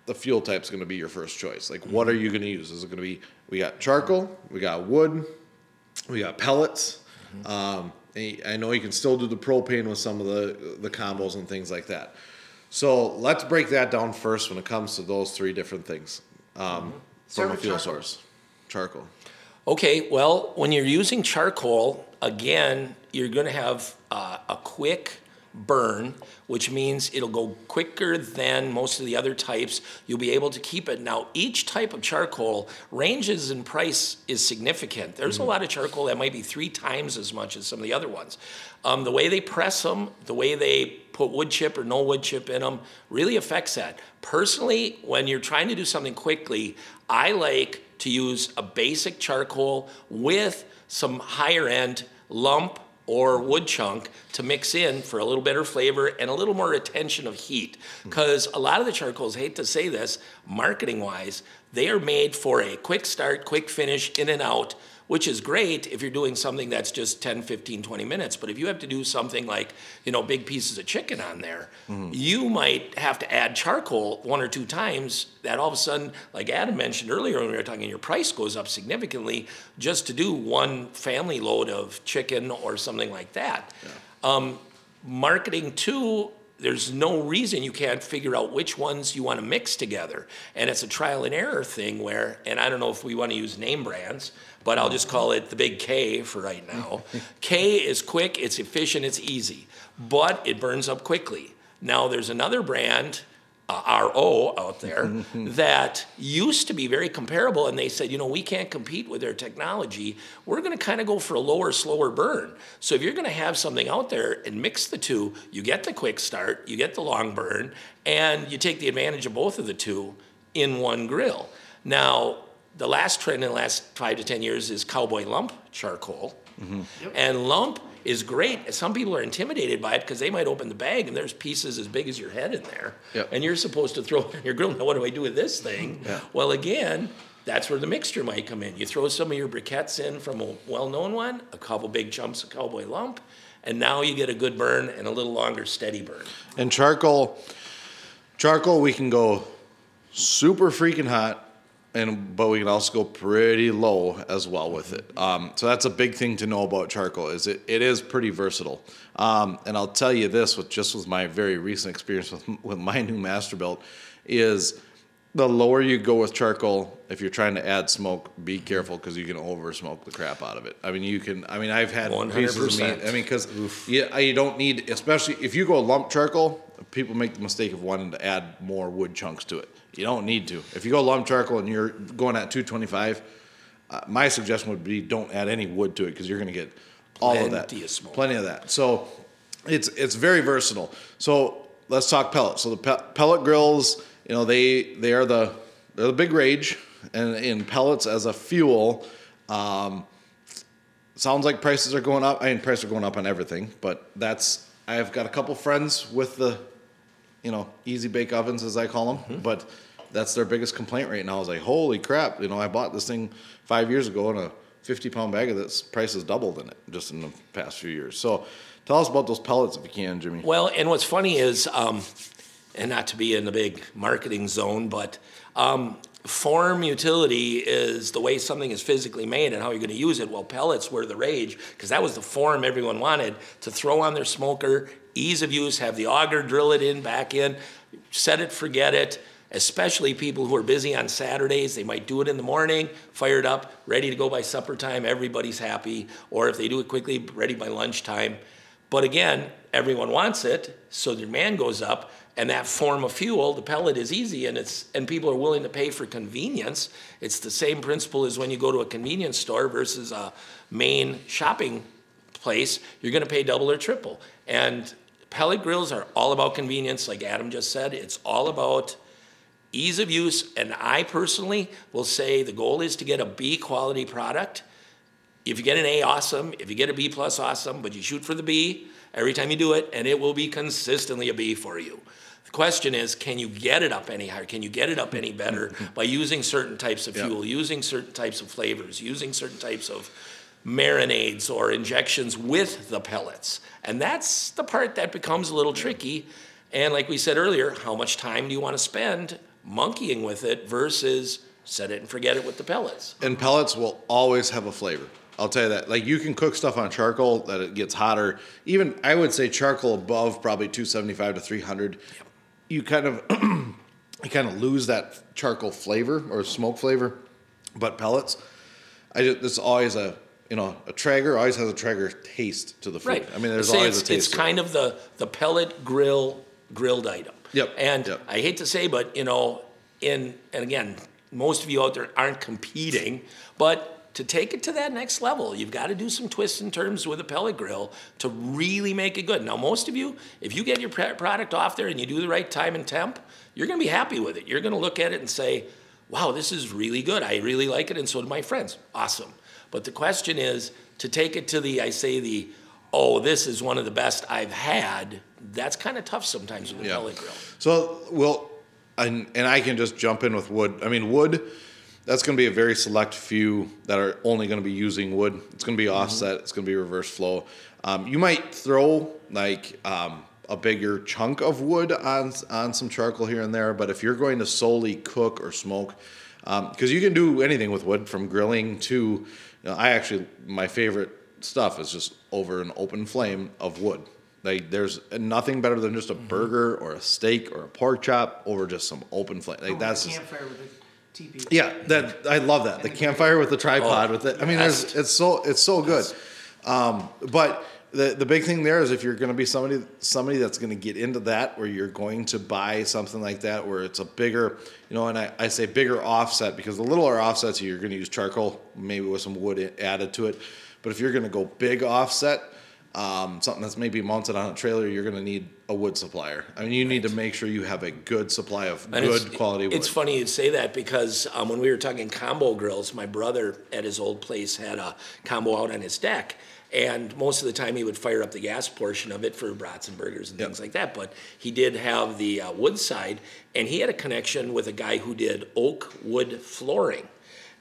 the fuel type's going to be your first choice. Like, what are you going to use? Is it going to be we got charcoal, we got wood, we got pellets. Um, I know you can still do the propane with some of the the combos and things like that. So let's break that down first when it comes to those three different things um, Start from a fuel charcoal. source. Charcoal. Okay, well, when you're using charcoal, again, you're going to have uh, a quick burn, which means it'll go quicker than most of the other types. You'll be able to keep it. Now, each type of charcoal ranges in price is significant. There's a lot of charcoal that might be three times as much as some of the other ones. Um, the way they press them, the way they put wood chip or no wood chip in them really affects that. Personally, when you're trying to do something quickly, I like to use a basic charcoal with some higher end lump or wood chunk to mix in for a little better flavor and a little more retention of heat. Hmm. Because a lot of the charcoals, hate to say this, marketing wise, they are made for a quick start, quick finish, in and out, which is great if you're doing something that's just 10, 15, 20 minutes. But if you have to do something like, you know, big pieces of chicken on there, you might have to add charcoal one or two times. That all of a sudden, like Adam mentioned earlier when we were talking, your price goes up significantly just to do one family load of chicken or something like that. Um, marketing too there's no reason you can't figure out which ones you want to mix together and it's a trial and error thing where and i don't know if we want to use name brands but i'll just call it the big k for right now k is quick it's efficient it's easy but it burns up quickly now there's another brand uh, RO out there that used to be very comparable, and they said, you know, we can't compete with their technology. We're going to kind of go for a lower, slower burn. So if you're going to have something out there and mix the two, you get the quick start, you get the long burn, and you take the advantage of both of the two in one grill. Now, the last trend in the last five to ten years is cowboy lump charcoal, mm-hmm. and lump is great. Some people are intimidated by it because they might open the bag and there's pieces as big as your head in there. Yep. And you're supposed to throw it in your grill. Now, what do I do with this thing? Yeah. Well, again, that's where the mixture might come in. You throw some of your briquettes in from a well-known one, a couple big chunks of cowboy lump, and now you get a good burn and a little longer steady burn. And charcoal, charcoal, we can go super freaking hot, and but we can also go pretty low as well with it. Um, so that's a big thing to know about charcoal is it, it is pretty versatile. Um, and I'll tell you this with just with my very recent experience with with my new Masterbuilt is the lower you go with charcoal, if you're trying to add smoke, be careful because you can over smoke the crap out of it. I mean, you can. I mean, I've had pieces of meat. 100%. I mean, because yeah, you don't need, especially if you go lump charcoal. People make the mistake of wanting to add more wood chunks to it. You don't need to. If you go lump charcoal and you're going at 225, uh, my suggestion would be don't add any wood to it because you're going to get all of that, Plenty of plenty of that. So it's it's very versatile. So let's talk pellets. So the pe- pellet grills, you know, they they are the they're the big rage, and in pellets as a fuel. Um, sounds like prices are going up. I mean, prices are going up on everything, but that's I've got a couple friends with the, you know, easy bake ovens as I call them, but that's their biggest complaint right now. I was like, holy crap! You know, I bought this thing five years ago, and a fifty pound bag of this price has doubled in it just in the past few years. So, tell us about those pellets if you can, Jimmy. Well, and what's funny is, um, and not to be in the big marketing zone, but um, form utility is the way something is physically made and how you're going to use it. Well, pellets were the rage because that was the form everyone wanted to throw on their smoker, ease of use, have the auger drill it in, back in, set it, forget it. Especially people who are busy on Saturdays, they might do it in the morning, fired up, ready to go by supper time, everybody's happy. Or if they do it quickly, ready by lunchtime. But again, everyone wants it, so the demand goes up, and that form of fuel, the pellet, is easy, and it's and people are willing to pay for convenience. It's the same principle as when you go to a convenience store versus a main shopping place. You're going to pay double or triple. And pellet grills are all about convenience, like Adam just said. It's all about ease of use, and I personally will say the goal is to get a B quality product if you get an A, awesome. If you get a B plus, awesome. But you shoot for the B every time you do it, and it will be consistently a B for you. The question is, can you get it up any higher? Can you get it up any better by using certain types of fuel, using certain types of flavors, using certain types of marinades or injections with the pellets? And that's the part that becomes a little tricky. And like we said earlier, how much time do you want to spend monkeying with it versus set it and forget it with the pellets? And pellets will always have a flavor. I'll tell you that. Like you can cook stuff on charcoal that it gets hotter. Even I would say charcoal above probably 275 to 300. You kind of you kind of lose that charcoal flavor or smoke flavor. But pellets, I just is always a you know a Traeger always has a Traeger taste to the food. Right. I mean, there's always a taste. It's to it. kind of the the pellet grill grilled item. Yep, And yep. I hate to say, but you know, in and again, most of you out there aren't competing, but to take it to that next level, you've got to do some twists and turns with a pellet grill to really make it good. Now, most of you, if you get your product off there and you do the right time and temp, you're going to be happy with it. You're going to look at it and say, wow, this is really good. I really like it, and so do my friends. Awesome. But the question is to take it to the, I say, the, oh, this is one of the best I've had. That's kind of tough sometimes with a Yeah. pellet grill. So we'll, and, and I can just jump in with wood. I mean, wood, that's going to be a very select few that are only going to be using wood. It's going to be offset. It's going to be reverse flow. Um, you might throw like um, a bigger chunk of wood on on some charcoal here and there, but if you're going to solely cook or smoke, because you can do anything with wood from grilling to, you know, I actually my favorite stuff is just over an open flame of wood. Like there's nothing better than just a burger or a steak or a pork chop over just some open flame. Like that's just, campfire with a TP. yeah, that I love that the campfire with the tripod Oh, with it. I mean, it's so it's so good. Um, but the the big thing there is if you're going to be somebody somebody that's going to get into that, where you're going to buy something like that, where it's a bigger, you know, and I, I say bigger offset because the littler offsets you're going to use charcoal, maybe with some wood added to it. But if you're going to go big offset, um, something that's maybe mounted on a trailer, you're going to need a wood supplier. I mean, you need to make sure you have a good supply of And it's- good quality wood. It's funny you say that because um, when we were talking combo grills, my brother at his old place had a combo out on his deck. And most of the time he would fire up the gas portion of it for brats and burgers and Yep. things like that. But he did have the uh, wood side, and he had a connection with a guy who did oak wood flooring.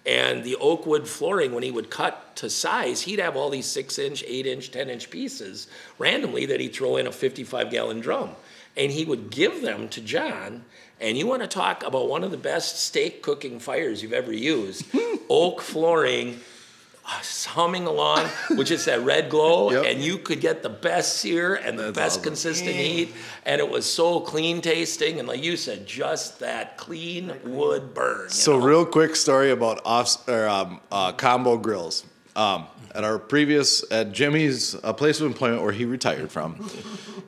And the oak wood flooring, when he would cut to size, he'd have all these six inch, eight inch, 10 inch pieces randomly that he'd throw in a 55 gallon drum. And he would give them to John. And you want to talk about one of the best steak cooking fires you've ever used oak flooring, humming along with just that red glow. Yep. And you could get the best sear and the That's best awesome. consistent heat. And it was so clean tasting. And like you said, just that clean wood burn. So know? real quick story about off or um, uh, combo grills. Um, at our previous at Jimmy's uh, place of employment where he retired from,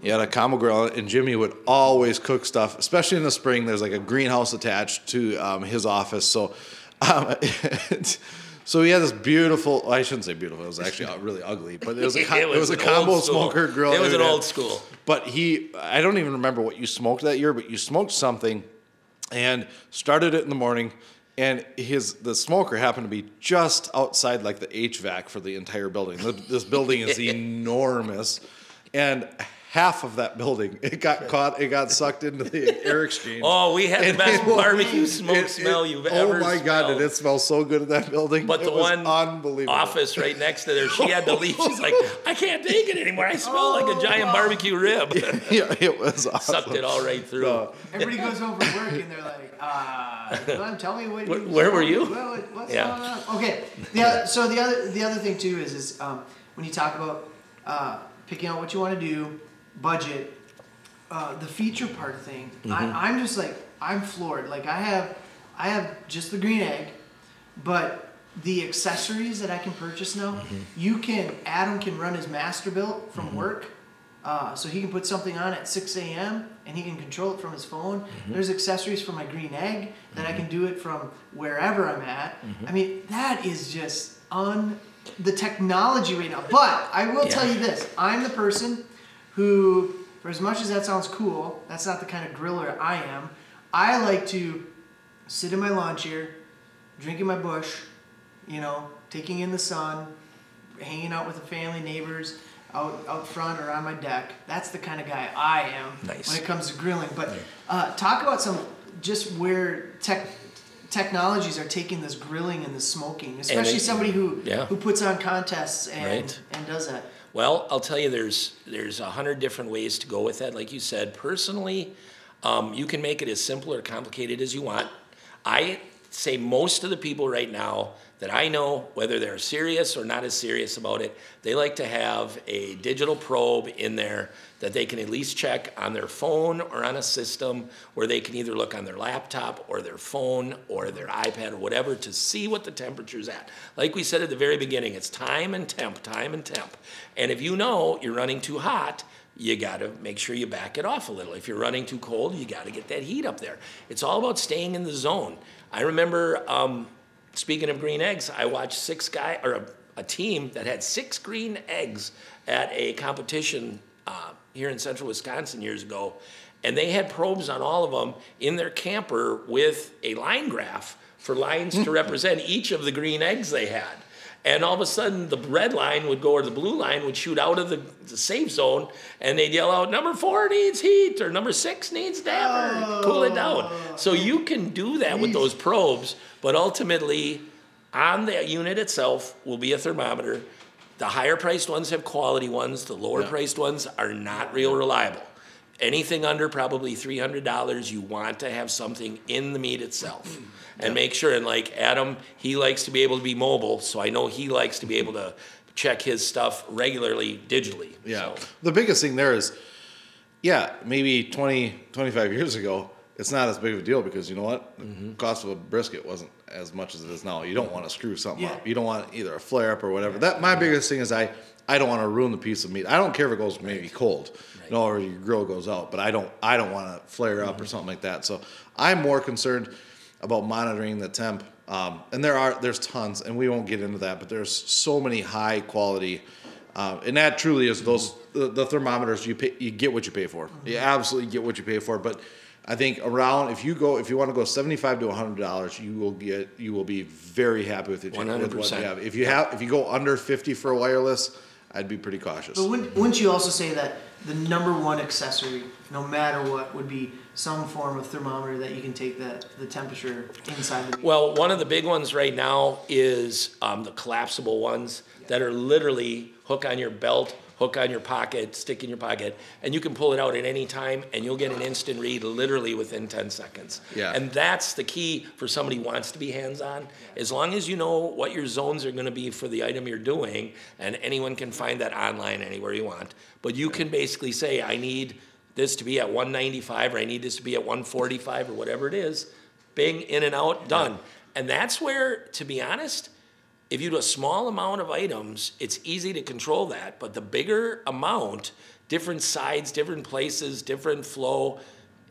he had a combo grill, and Jimmy would always cook stuff, especially in the spring. There's like a greenhouse attached to um, his office, so um, so he had this beautiful. I shouldn't say beautiful. It was actually uh, really ugly, but it was a com- it was, a combo smoker grill. It was an old school. But he, I don't even remember what you smoked that year, but you smoked something and started it in the morning and his the smoker happened to be just outside like the HVAC for the entire building. The, this building is enormous, and half of that building it got caught. It got sucked into the air exchange. Oh, we had the best it was- barbecue smoke it- it- smell you've oh ever Oh my god! smelled. Did it smell so good in that building? But it the was one unbelievable office right next to there, she had to leave. She's like, I can't take it anymore. I smell like a giant barbecue rib. yeah, it was awesome. Sucked it all right through. So, Everybody goes over from work and they're like, uh, Glenn, tell me what. Where- you where were you? What- what's Yeah. going on? Okay. The other, so the other the other thing too is is um, when you talk about uh, picking out what you want to do, budget, uh, the feature part thing. Mm-hmm. I, I'm just like I'm floored. Like I have I have just the green egg, but the accessories that I can purchase now, Mm-hmm. you can Adam can run his Masterbuilt from work. Uh, so he can put something on at 6 a.m. and he can control it from his phone. Mm-hmm. There's accessories for my green egg that I can do it from wherever I'm at. Mm-hmm. I mean, that is just on the technology right now. But I will tell you this: I'm the person who, for as much as that sounds cool, that's not the kind of griller I am. I like to sit in my lawn chair, drinking my Busch, you know, taking in the sun, hanging out with the family, neighbors, out out front or on my deck. That's the kind of guy I am Nice. when it comes to grilling. But uh, talk about some just where tech technologies are taking this grilling and the smoking, especially it- somebody who yeah. who puts on contests and Right. and does that. Well, I'll tell you, there's there's a hundred different ways to go with that. Like you said, personally, um, you can make it as simple or complicated as you want. I say most of the people right now that I know, whether they're serious or not as serious about it, they like to have a digital probe in there that they can at least check on their phone or on a system where they can either look on their laptop or their phone or their iPad or whatever to see what the temperature's at. Like we said at the very beginning, it's time and temp, time and temp. And if you know you're running too hot, you got to make sure you back it off a little. If you're running too cold, you got to get that heat up there. It's all about staying in the zone. I remember, um, speaking of green eggs, I watched six guy or a, a team that had six green eggs at a competition uh, here in central Wisconsin years ago, and they had probes on all of them in their camper with a line graph for lines to represent each of the green eggs they had. And all of a sudden, the red line would go, or the blue line would shoot out of the, the safe zone, and they'd yell out, "Number four needs heat," or "Number six needs damper, cool it down." So oh. you can do that with those probes, but ultimately, on the unit itself will be a thermometer. The higher priced ones have quality ones. The lower priced ones are not real reliable. Anything under probably three hundred dollars, you want to have something in the meat itself, and make sure. And like Adam, he likes to be able to be mobile, so I know he likes to be able to check his stuff regularly digitally. Yeah. So, The biggest thing there is, yeah, maybe 20, 25 years ago, it's not as big of a deal because you know what? The mm-hmm. cost of a brisket wasn't as much as it is now. You don't want to screw something Yeah. up. You don't want either a flare up or whatever. That my biggest thing is I I don't want to ruin the piece of meat. I don't care if it goes maybe cold, you know, or your grill goes out, but I don't I don't want to flare up or something like that. So I'm more concerned about monitoring the temp. Um, and there are there's tons, and we won't get into that, but there's so many high quality, uh, and that truly is those the, the thermometers. You pay, you get what you pay for. You absolutely get what you pay for. But I think around if you go if you want to go seventy five to hundred dollars, you will get you will be very happy with it. with what you 100%. have. If you have if you go under fifty for a wireless, I'd be pretty cautious. But wouldn't, wouldn't you also say that the number one accessory, no matter what, would be some form of thermometer that you can take the, the temperature inside the meat? well, one of the big ones right now is um, the collapsible ones that are literally hook on your belt, hook on your pocket, stick in your pocket, and you can pull it out at any time, and you'll get an instant read literally within 10 seconds. Yeah. And that's the key for somebody who wants to be hands-on. As long as you know what your zones are going to be for the item you're doing, and anyone can find that online anywhere you want. But you can basically say, I need this to be at 195, or I need this to be at 145, or whatever it is. Bing, in and out, done. And that's where, to be honest, if you do a small amount of items, it's easy to control that. But the bigger amount, different sides, different places, different flow,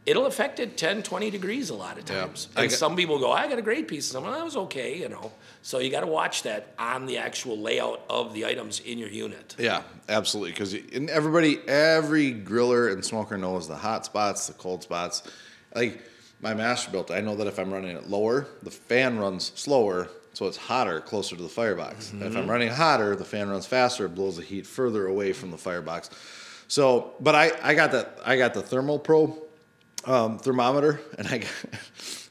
it'll affect it 10, 20 degrees a lot of times. I And got- some people go, I got a great piece. Some, that was okay, you know. So you got to watch that on the actual layout of the items in your unit. Yeah, absolutely. Because everybody, every griller and smoker knows the hot spots, the cold spots. Like my Masterbuilt, I know that if I'm running it lower, the fan runs slower, so it's hotter closer to the firebox. If I'm running hotter, the fan runs faster, it blows the heat further away from the firebox. So, but I, I got that, I got the ThermoPro um, thermometer, and I got,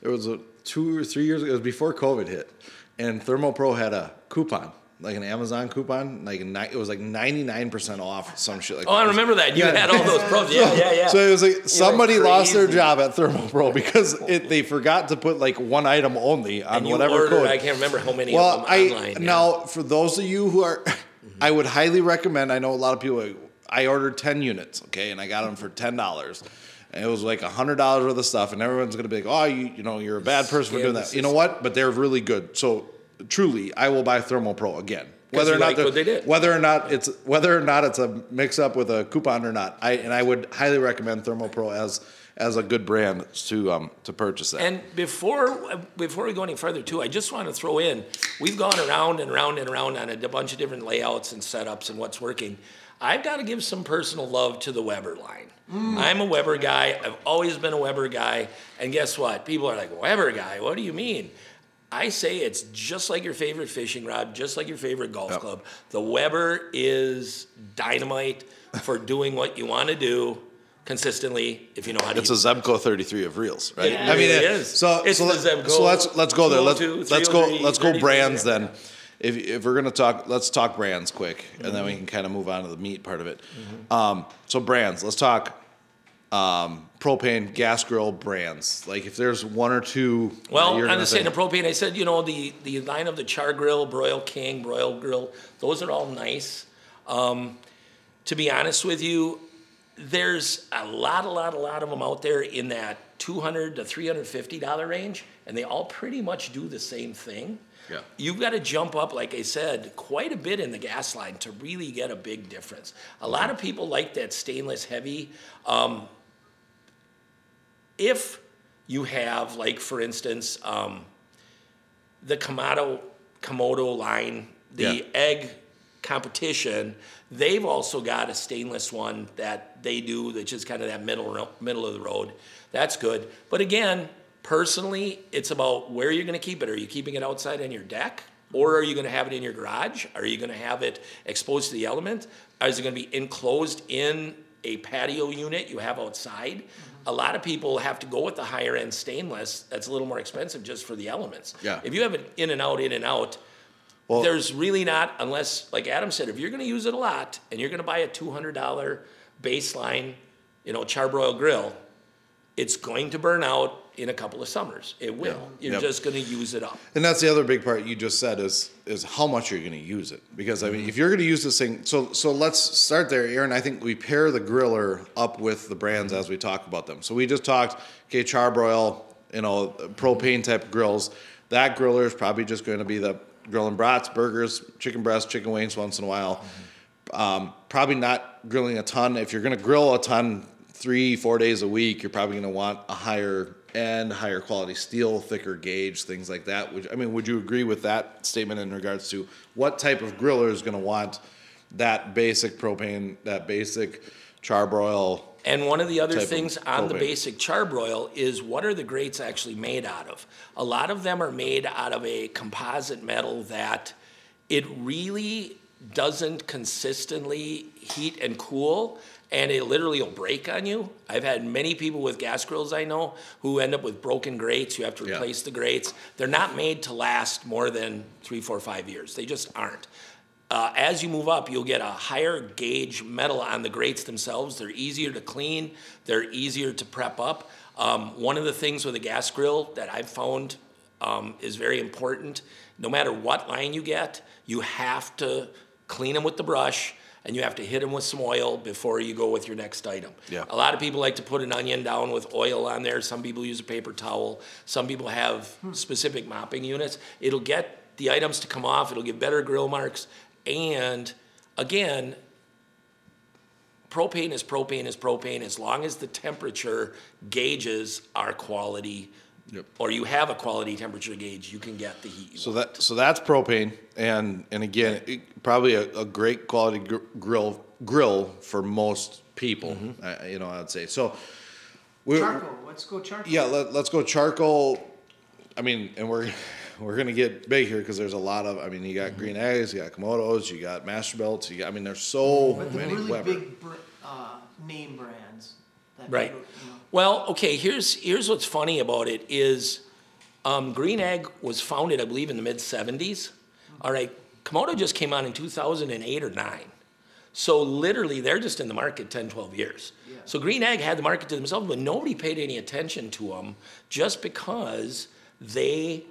it was a two or three years ago. It was before COVID hit, and ThermoPro had a coupon, like an Amazon coupon, like ni- it was like ninety nine percent off some shit like. Oh, that. I remember that. You Yeah. had all those pros. Yeah, yeah, yeah. So it was like somebody lost their job at ThermoPro because it, they forgot to put like one item only on and you whatever ordered, code. I can't remember how many Well, of them I online. yeah. now for those of you who are, I would highly recommend. I know a lot of people. I ordered ten units, okay, and I got them for ten dollars. And it was like hundred dollars worth of stuff, and everyone's gonna be like, "Oh, you, you know, you're a bad person for doing that." You know what? But they're really good. So truly, I will buy Thermo Pro again, whether or not what they did. whether or not it's whether or not it's a mix up with a coupon or not. I and I would highly recommend Thermo Pro as as a good brand to um to purchase that. And before before we go any further, too, I just want to throw in: we've gone around and around and around on a bunch of different layouts and setups and what's working. I've got to give some personal love to the Weber line. I'm a Weber guy. I've always been a Weber guy. And guess what? People are like, Weber guy? What do you mean? I say it's just like your favorite fishing rod, just like your favorite golf club. The Weber is dynamite for doing what you want to do consistently if you know how to It's a use it. Zebco 33 of reels, right? Yeah, it it- uh, is. So, It's so, the let, so let's let's go there. Oh let's let's go oh let's go brands yeah. then. If if we're gonna talk, let's talk brands quick, and then we mm-hmm. can kind of move on to the meat part of it. Mm-hmm. Um, so brands, let's talk um, propane gas grill brands. Like if there's one or two. Well, you're on the state of propane, I said, you know, the, the line of the Char Grill, Broil King, Broil Grill, those are all nice. Um, to be honest with you, there's a lot, a lot, a lot of them out there in that 200 to 350 dollar range, and they all pretty much do the same thing. Yeah. You've got to jump up, like I said, quite a bit in the gas line to really get a big difference. A lot of people like that stainless heavy. Um, if you have, like for instance, um, the Komodo Komodo line, the Yeah. egg competition, they've also got a stainless one that they do, that's just kind of that middle middle of the road. That's good. But again, personally, it's about where you're going to keep it. Are you keeping it outside on your deck? Or are you going to have it in your garage? Are you going to have it exposed to the element? Is it going to be enclosed in a patio unit you have outside? A lot of people have to go with the higher end stainless. That's a little more expensive just for the elements. Yeah. If you have an in and out, in and out, Well- there's really not, unless, like Adam said, if you're going to use it a lot and you're going to buy a $200 baseline, you know, charbroil grill, it's going to burn out in a couple of summers. It will. You're Yep. just going to use it up. And that's the other big part you just said is is how much you're going to use it. Because I mean, if you're going to use this thing, so so let's start there, Aaron. I think we pair the griller up with the brands as we talk about them. So we just talked, okay, charbroil, you know, propane type grills. That griller is probably just going to be the grilling brats, burgers, chicken breasts, chicken wings once in a while. Um, probably not grilling a ton. If you're going to grill a ton three, four days a week, you're probably going to want a higher end, higher quality steel, thicker gauge, things like that. Which I mean, would you agree with that statement in regards to what type of griller is going to want that basic propane, that basic charbroil? And one of the other things on the basic charbroil is what are the grates actually made out of? A lot of them are made out of a composite metal that it really doesn't consistently heat and cool and it literally will break on you. I've had many people with gas grills I know who end up with broken grates. You have to Yeah. replace the grates. They're not made to last more than three, four, five years. They just aren't. Uh, as you move up, you'll get a higher gauge metal on the grates themselves. They're easier to clean, they're easier to prep up. Um, one of the things with a gas grill that I've found um, is very important no matter what line you get, you have to clean them with the brush and you have to hit them with some oil before you go with your next item. Yeah. A lot of people like to put an onion down with oil on there. Some people use a paper towel. Some people have hmm. specific mopping units. It'll get the items to come off. It'll give better grill marks. And again, propane is propane is propane as long as the temperature gauges our quality Yep. or you have a quality temperature gauge, you can get the heat. You So want. that so that's propane, and and again, it, probably a, a great quality gr- grill grill for most people. I, you know, I'd say so. We, Charcoal. Let's go charcoal. Yeah, let, let's go charcoal. I mean, and we're we're gonna get big here because there's a lot of. I mean, you got green eggs, you got komodos, you got Masterbuilt. You got. I mean, there's so But the many really Weber. big br- uh, name brands. Right. people, you know, Well, okay. Here's here's what's funny about it is, um, Green Egg was founded, I believe, in the mid '70s. All right, Komodo just came on in 2008 or nine. So literally, they're just in the market 10, 12 years. Yeah. So Green Egg had the market to themselves, but nobody paid any attention to them just because they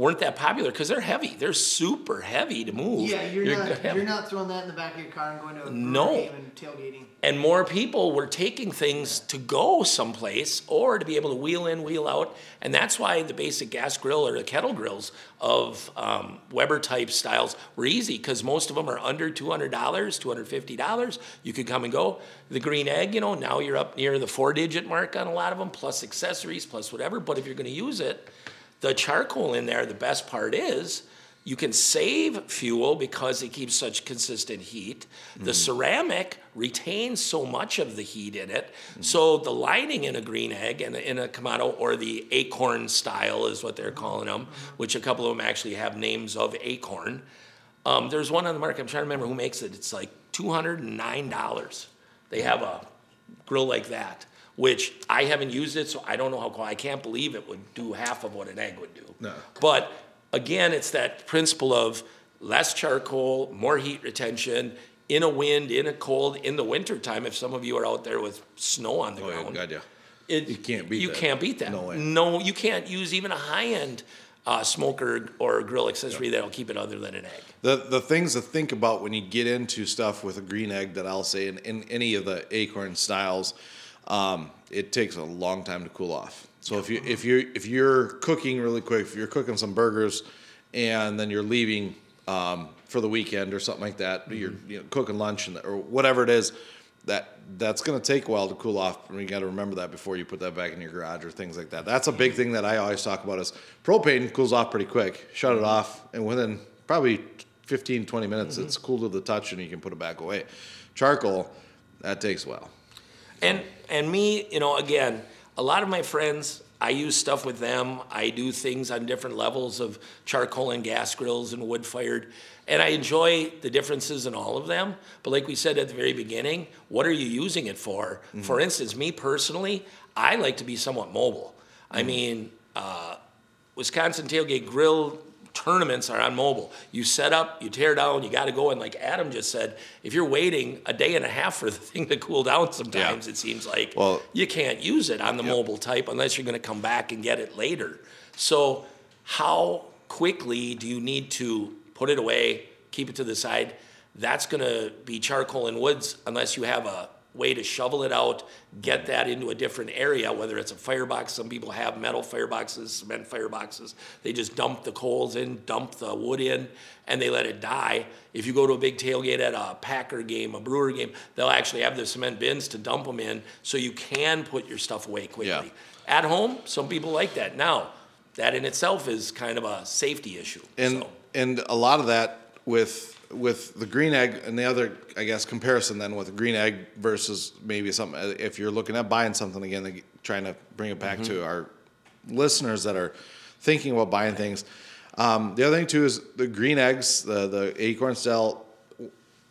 weren't that popular because they're heavy. They're super heavy to move. Yeah, you're, not gonna have- you're not throwing that in the back of your car and going to a No. game and tailgating. and more people were taking things to go someplace or to be able to wheel in, wheel out. And that's why the basic gas grill or the kettle grills of um, Weber type styles were easy because most of them are under $200, $250. You could come and go. The green egg, you know, now you're up near the four digit mark on a lot of them, plus accessories, plus whatever. But if you're going to use it, the charcoal in there, the best part is You can save fuel because it keeps such consistent heat. The mm-hmm. ceramic retains so much of the heat in it. Mm-hmm. So the lining in a green egg and in a Kamado or the acorn style is what they're calling them, mm-hmm. which a couple of them actually have names of Akorn. Um, there's one on the market. I'm trying to remember who makes it. It's like two hundred and nine dollars. They have a grill like that, which I haven't used it, so I don't know how. I can't believe it would do half of what an egg would do. No. But again, it's that principle of less charcoal, more heat retention in a wind, in a cold, in the wintertime. If some of you are out there with snow on the Oh, yeah, ground, God, yeah. it, You can't beat you that. can't beat that. No way. No, you can't use even a high end uh, smoker or grill accessory that'll keep it other than an egg. The the things to think about when you get into stuff with a green egg that I'll say in, in any of the acorn styles, um, it takes a long time to cool off. So if you if you if you're cooking really quick, if you're cooking some burgers, and then you're leaving um, for the weekend or something like that, you're you know, cooking lunch and or whatever it is, that that's going to take a while to cool off. And you got to remember that before you put that back in your garage or things like that. That's a big thing that I always talk about is propane cools off pretty quick. Shut it off, and within probably 15, 20 minutes, it's cool to the touch, and you can put it back away. Charcoal, that takes a while. And and me, you know, again, a lot of my friends, I use stuff with them. I do things on different levels of charcoal and gas grills and wood fired. And I enjoy the differences in all of them. But like we said at the very beginning, what are you using it for? For instance, me personally, I like to be somewhat mobile. I mean, uh, Wisconsin Tailgate Grill tournaments are on mobile. You set up, you tear down, you got to go. And like Adam just said, if you're waiting a day and a half for the thing to cool down, sometimes it seems like Well- you can't use it on the mobile type unless you're going to come back and get it later. So, how quickly do you need to put it away, keep it to the side? That's going to be charcoal and woods unless you have a way to shovel it out, get that into a different area, whether it's a firebox. Some people have metal fireboxes, cement fireboxes. They just dump the coals in, dump the wood in, and they let it die. If you go to a big tailgate at a Packer game, a Brewer game, they'll actually have the cement bins to dump them in so you can put your stuff away quickly. Yeah. At home, some people like that. Now, that in itself is kind of a safety issue. and so. and a lot of that with with the green egg and the other I guess comparison then with the green egg versus maybe something if you're looking at buying something again trying to bring it back Mm-hmm. to our listeners that are thinking about buying things um, the other thing too is the green eggs the the acorn style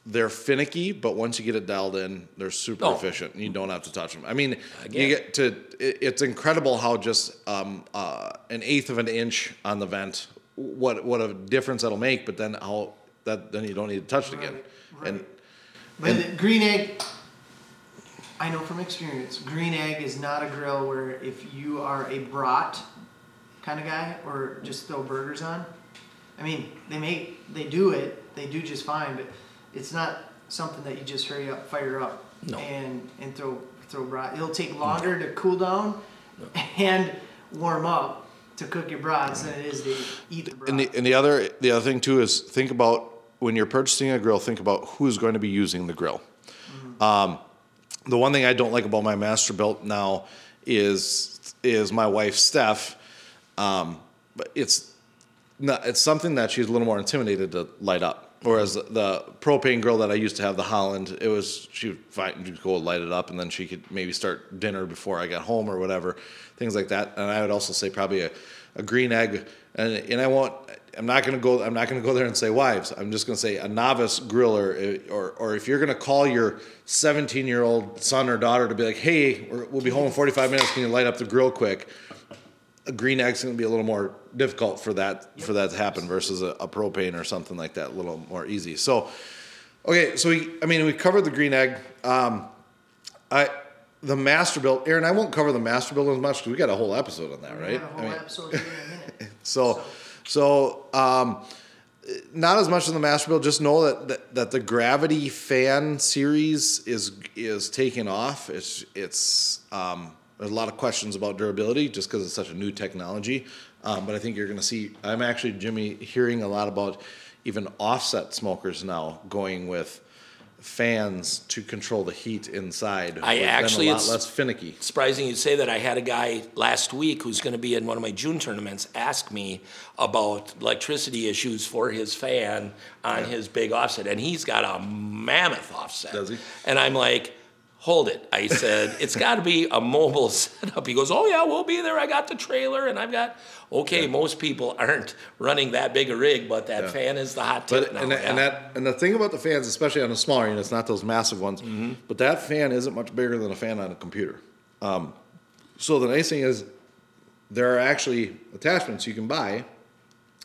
they're finicky, but once you get it dialed in, they're super Oh. efficient. You don't have to touch them. I mean, Again. you get to. It, it's incredible how just um, uh, an eighth of an inch on the vent, what what a difference that'll make. But then how that then you don't need to touch it again. Right, And. But the green egg, I know from experience, green egg is not a grill where if you are a brat kind of guy or just throw burgers on. I mean, they make they do it, they do just fine, but it's not something that you just hurry up, fire up, No. and and throw throw brat. It'll take longer to cool down and warm up to cook your brats than it is to eat the brat. and the, and the other the other thing too is think about when you're purchasing a grill. Think about who's going to be using the grill. Um, the one thing I don't like about my Masterbuilt now is is my wife Steph. Um, but it's not, it's something that she's a little more intimidated to light up. Whereas the, the propane grill that I used to have, the Holland, it was she would find she'd go light it up, and then she could maybe start dinner before I got home or whatever, things like that. And I would also say probably a, a green egg, and and I won't. I'm not gonna go. I'm not gonna go there and say wives. I'm just gonna say a novice griller, uh, or or if you're gonna call your 17 year old son or daughter to be like, hey, we'll be home in 45 minutes. Can you light up the grill quick? a green egg's going to be a little more difficult for that for that to happen versus a, a propane or something like that, a little more easy. So, okay, so we, I mean, we covered the green egg. Um, I the Masterbuilt, Aaron. I won't cover the Masterbuilt as much because we got a whole episode on that, We right? a whole I mean, episode here in a minute. so, so um, not as much in the Masterbuilt. Just know that, that that the gravity fan series is is taking off. It's it's um, there's a lot of questions about durability just because it's such a new technology. Um, but I think you're going to see. I'm actually Jimmy hearing a lot about even offset smokers now going with fans to control the heat inside. I actually- a lot it's- less finicky. surprising you say that. I had a guy last week who's going to be in one of my June tournaments ask me about electricity issues for his fan on his big offset, and he's got a mammoth offset. Does he? And I'm like, hold it. I said, it's got to be a mobile setup. He goes, oh yeah, we'll be there. I got the trailer, and I've got. Okay, most people aren't running that big a rig, but that Yeah. fan is the hot tip But now. and, that- and that and the thing about the fans, especially on the smaller units, not those massive ones, Mm-hmm. but that fan isn't much bigger than a fan on a computer. Um, so the nice thing is, there are actually attachments you can buy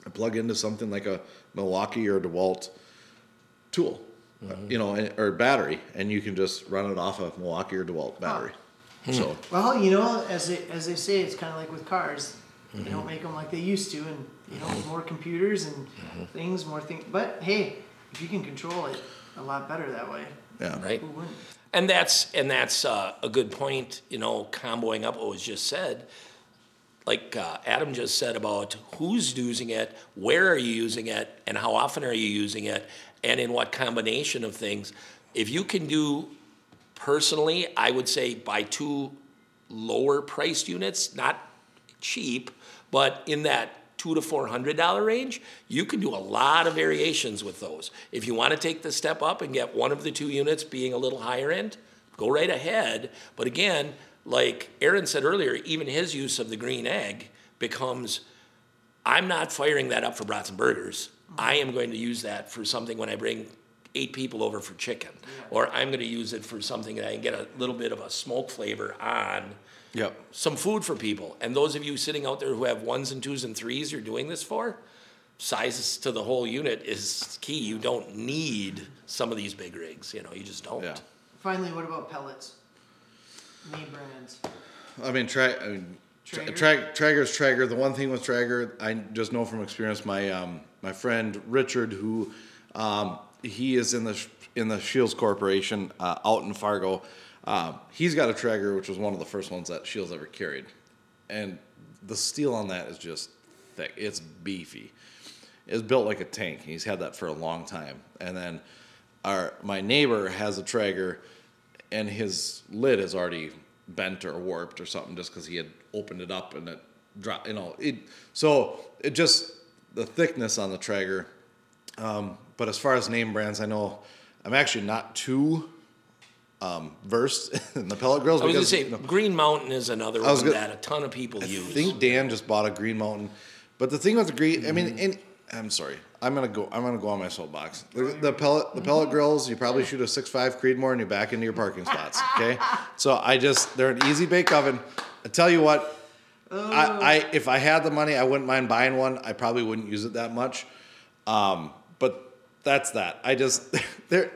and plug into something like a Milwaukee or DeWalt tool, Mm-hmm. you know, or battery, and you can just run it off a Milwaukee or DeWalt battery. Hmm. So Well, you know, as they as they say, it's kind of like with cars. They Mm-hmm. don't make them like they used to, and you know, more computers and Mm-hmm. things, more things. But hey, if you can control it a lot better that way, yeah, right. who wouldn't? And that's and that's uh, a good point. You know, comboing up what was just said. Like uh, Adam just said about who's using it, where are you using it, and how often are you using it, and in what combination of things. If you can do personally, I would say buy two lower priced units, not cheap, but in that two to four hundred dollar range, you can do a lot of variations with those. If you want to take the step up and get one of the two units being a little higher end, go right ahead. But again, like Aaron said earlier, even his use of the green egg becomes I'm not firing that up for brats and burgers. I am going to use that for something when I bring eight people over for chicken. Or I'm going to use it for something that I can get a little bit of a smoke flavor on yep. some food for people. And those of you sitting out there who have ones and twos and threes you're doing this for, sizes to the whole unit is key. You don't need some of these big rigs, you know, you just don't. Yeah. Finally, what about pellets? Name brands. I mean, tra- I mean, tra- Traeger? tra- Traeger's Traeger. The one thing with Traeger, I just know from experience. My um, my friend Richard, who um, he is in the in the Scheels Corporation uh, out in Fargo. Um, he's got a Traeger, which was one of the first ones that Scheels ever carried, and the steel on that is just thick. It's beefy. It's built like a tank. He's had that for a long time. And then our my neighbor has a Traeger, and his lid is already bent or warped or something just because he had opened it up and it dropped. You know, it. So it just the thickness on the Traeger. Um, but as far as name brands, I know I'm actually not too um, versed in the pellet grills. I was going to say, you know, Green Mountain is another one gonna- that a ton of people I use. I think Dan just bought a Green Mountain, but the thing with the green, I Mm-hmm. mean, and I'm sorry, I'm gonna go, I'm gonna go on my soapbox. The, the pellet, the pellet grills, you probably shoot a six five Creedmoor and you're back into your parking spots. Okay, so I just they're an easy bake oven. I tell you what, I, I if I had the money, I wouldn't mind buying one. I probably wouldn't use it that much, um, but that's that. I just they're,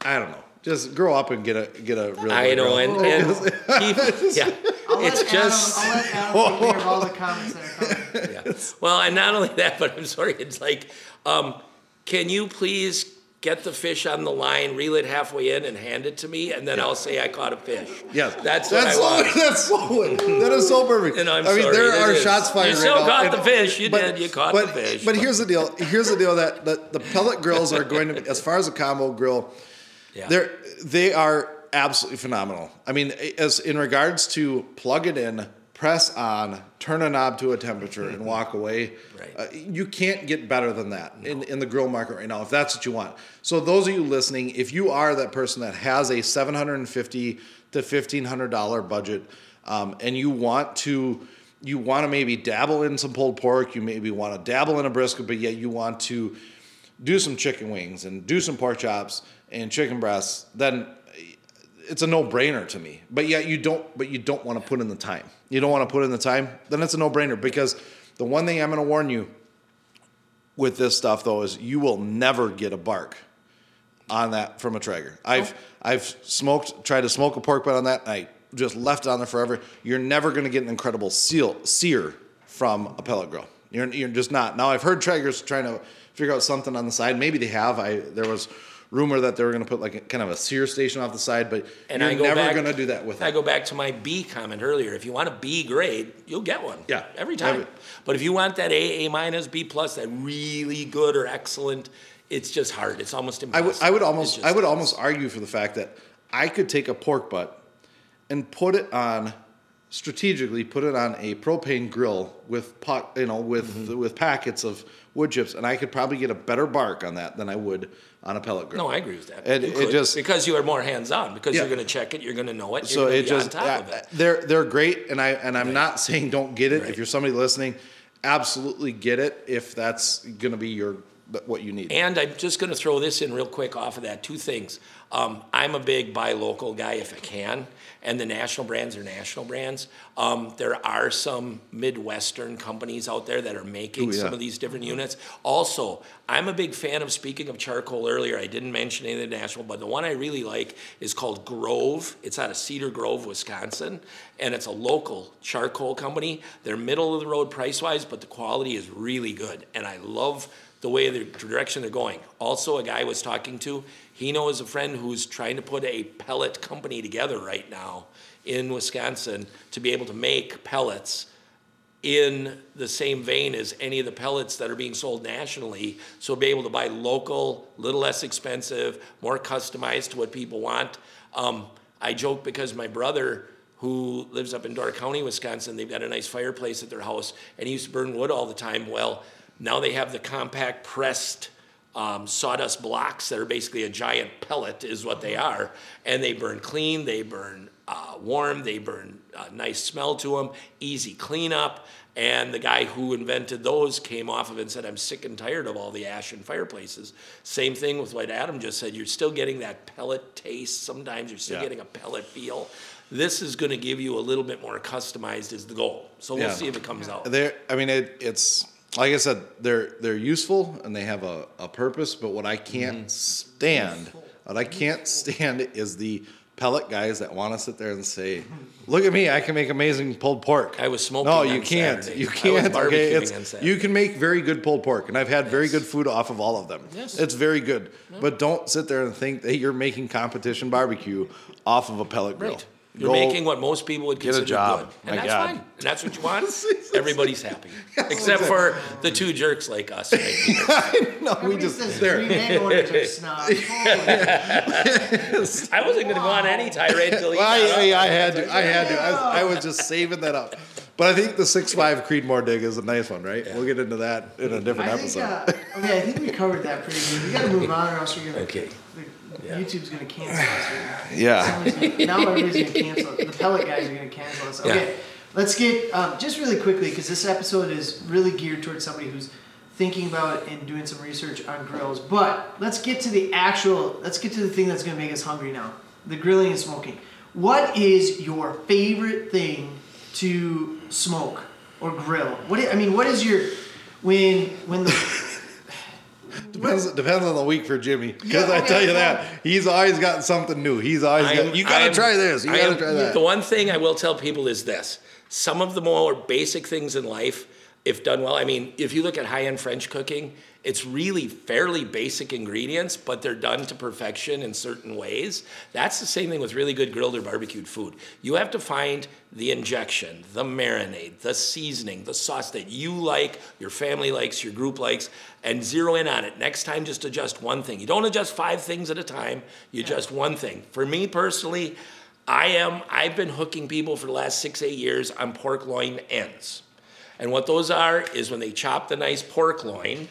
I don't know. Just grow up and get a get a real. I know, and, and keep, yeah, I'll it's let just. Adam, I'll let Adam take care of all the comments that are coming. Yeah. Well, and not only that, but I'm sorry, it's like, um, can you please get the fish on the line, reel it halfway in, and hand it to me, and then I'll say I caught a fish. Yes, that's, that's what so, that's so that is so perfect. And I'm I mean, sorry, there are is. shots fired. You still right now, caught and- the fish. You did. You caught but, the fish, But but- here's the deal. Here's the deal that the, the pellet grills are going to as far as a combo grill, Yeah. they're they are absolutely phenomenal. I mean, as in regards to plug it in, press on, turn a knob to a temperature, and walk away. Right. Uh, you can't get better than that in, in the grill market right now if that's what you want. So those of you listening, if you are that person that has a 750 to fifteen hundred dollar budget, um, and you want to you want to maybe dabble in some pulled pork, you maybe want to dabble in a brisket, but yet you want to do some chicken wings and do some pork chops and chicken breasts, then it's a no-brainer to me. But yet you don't but you don't want to put in the time. You don't want to put in the time, then it's a no-brainer because the one thing I'm going to warn you with this stuff though is you will never get a bark on that from a Traeger. I've I've smoked tried to smoke a pork butt on that I just left it on there forever. You're never going to get an incredible seal sear from a pellet grill. You're you're just not. Now I've heard Traegers trying to figure out something on the side. Maybe they have. I there was rumor that they were going to put like a, kind of a sear station off the side, but And you're I go never going to do that with it. I it. go back to my B comment earlier. If you want a B grade, you'll get one. Yeah. Every time. Every- but if you want that A, A minus, B plus, that really good or excellent, it's just hard. It's almost I impossible. would, I would almost, I would almost argue for the fact that I could take a pork butt and put it on strategically, put it on a propane grill with pot, you know, with Mm-hmm. with packets of wood chips, and I could probably get a better bark on that than I would on a pellet grill. No, I agree with that. You it just- because you are more hands on because Yeah. you're going to check it, you're going to know it. so it be just on top of uh, it. they're they're great, and I and I'm not saying don't get it Right. if you're somebody listening. Absolutely get it if that's going to be your what you need. And I'm just going to throw this in real quick off of that. Two things. Um, I'm a big buy local guy if I can, and the national brands are national brands. Um, there are some Midwestern companies out there that are making Ooh, yeah. some of these different units. Also, I'm a big fan of, speaking of charcoal earlier, I didn't mention any of the national, but the one I really like is called Grove. It's out of Cedar Grove, Wisconsin, and it's a local charcoal company. They're middle of the road price wise, but the quality is really good. And I love the way the direction they're going. Also, a guy I was talking to, he knows a friend who's trying to put a pellet company together right now in Wisconsin to be able to make pellets in the same vein as any of the pellets that are being sold nationally. So be able to buy local, little less expensive, more customized to what people want. Um, I joke because my brother, who lives up in Door County, Wisconsin, they've got a nice fireplace at their house, and he used to burn wood all the time. Well, now they have the compact pressed um, sawdust blocks that are basically a giant pellet, is what they are, and they burn clean, they burn uh, warm, they burn uh, nice smell to them, easy cleanup. And the guy who invented those came off of it and said, I'm sick and tired of all the ash in fireplaces. Same thing with what Adam just said. You're still getting that pellet taste. Sometimes you're still Yeah. getting a pellet feel. This is going to give you a little bit more customized, is the goal. So we'll Yeah. see if it comes out. They're, I mean, it, it's like I said, they're they're useful and they have a, a purpose. But what I can't Mm-hmm. stand, what I can't stand is the pellet guys that want to sit there and say, "Look at me, I can make amazing pulled pork." I was smoking No, you can't. Saturday. You can't. Okay, it's you can make very good pulled pork, and I've had very good food off of all of them. Yes. It's very good, but don't sit there and think that you're making competition barbecue off of a pellet grill. Right. You're Go- making what most people would Get a consider job. good. My And that's God. fine. And that's what you want. Everybody's happy. Except for the two jerks like us. Right here. no, we Everybody just says there. Green Landowners are snobs. Holy I wasn't going to go on any tirade until he Well, I, got up. I, I had to. I had to. I was, I was just saving that up. But I think the six five Creedmoor dig is a nice one, right? We'll get into that in a different I think, episode. uh, okay, I think we covered that pretty good. We gotta move on or else we're gonna, Okay. The- YouTube's gonna cancel us. right yeah. Gonna- Now everybody's gonna cancel, the pellet guys are gonna cancel us. Okay, let's get, um, just really quickly, because this episode is really geared towards somebody who's thinking about and doing some research on grills. But let's get to the actual, let's get to the thing that's gonna make us hungry now. The grilling and smoking. What is your favorite thing to smoke or grill? What I I mean, what is your when when the Depends, depends on the week for Jimmy. Because Yeah, I tell you yeah. that he's always got something new. He's always I'm- got. You gotta try this. You gotta try that. The one thing I will tell people is this: some of the more basic things in life, if done well, I mean, if you look at high-end French cooking, it's really fairly basic ingredients, but they're done to perfection in certain ways. That's the same thing with really good grilled or barbecued food. You have to find the injection, the marinade, the seasoning, the sauce that you like, your family likes, your group likes, and zero in on it. Next time, just adjust one thing. You don't adjust five things at a time. You adjust one thing. For me personally, I am. I've been hooking people for the last six, eight years on pork loin ends, and what those are is when they chop the nice pork loin.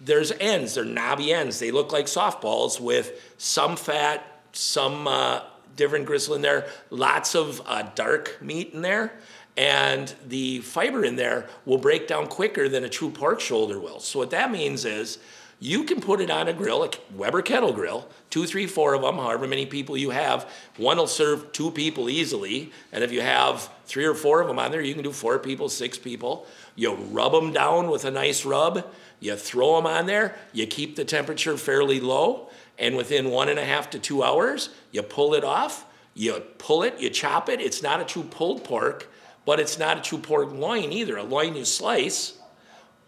There's ends. They're knobby ends. They look like softballs with some fat, some uh, different gristle in there, lots of uh, dark meat in there, and the fiber in there will break down quicker than a true pork shoulder will. So what that means is you can put it on a grill, a Weber kettle grill, two, three, four of them, however many people you have. One will serve two people easily, and if you have three or four of them on there, you can do four people, six people. You rub them down with a nice rub. You throw them on there. You keep the temperature fairly low, and within one and a half to two hours, you pull it off. You pull it, you chop it. It's not a true pulled pork, but it's not a true pork loin either. A loin you slice,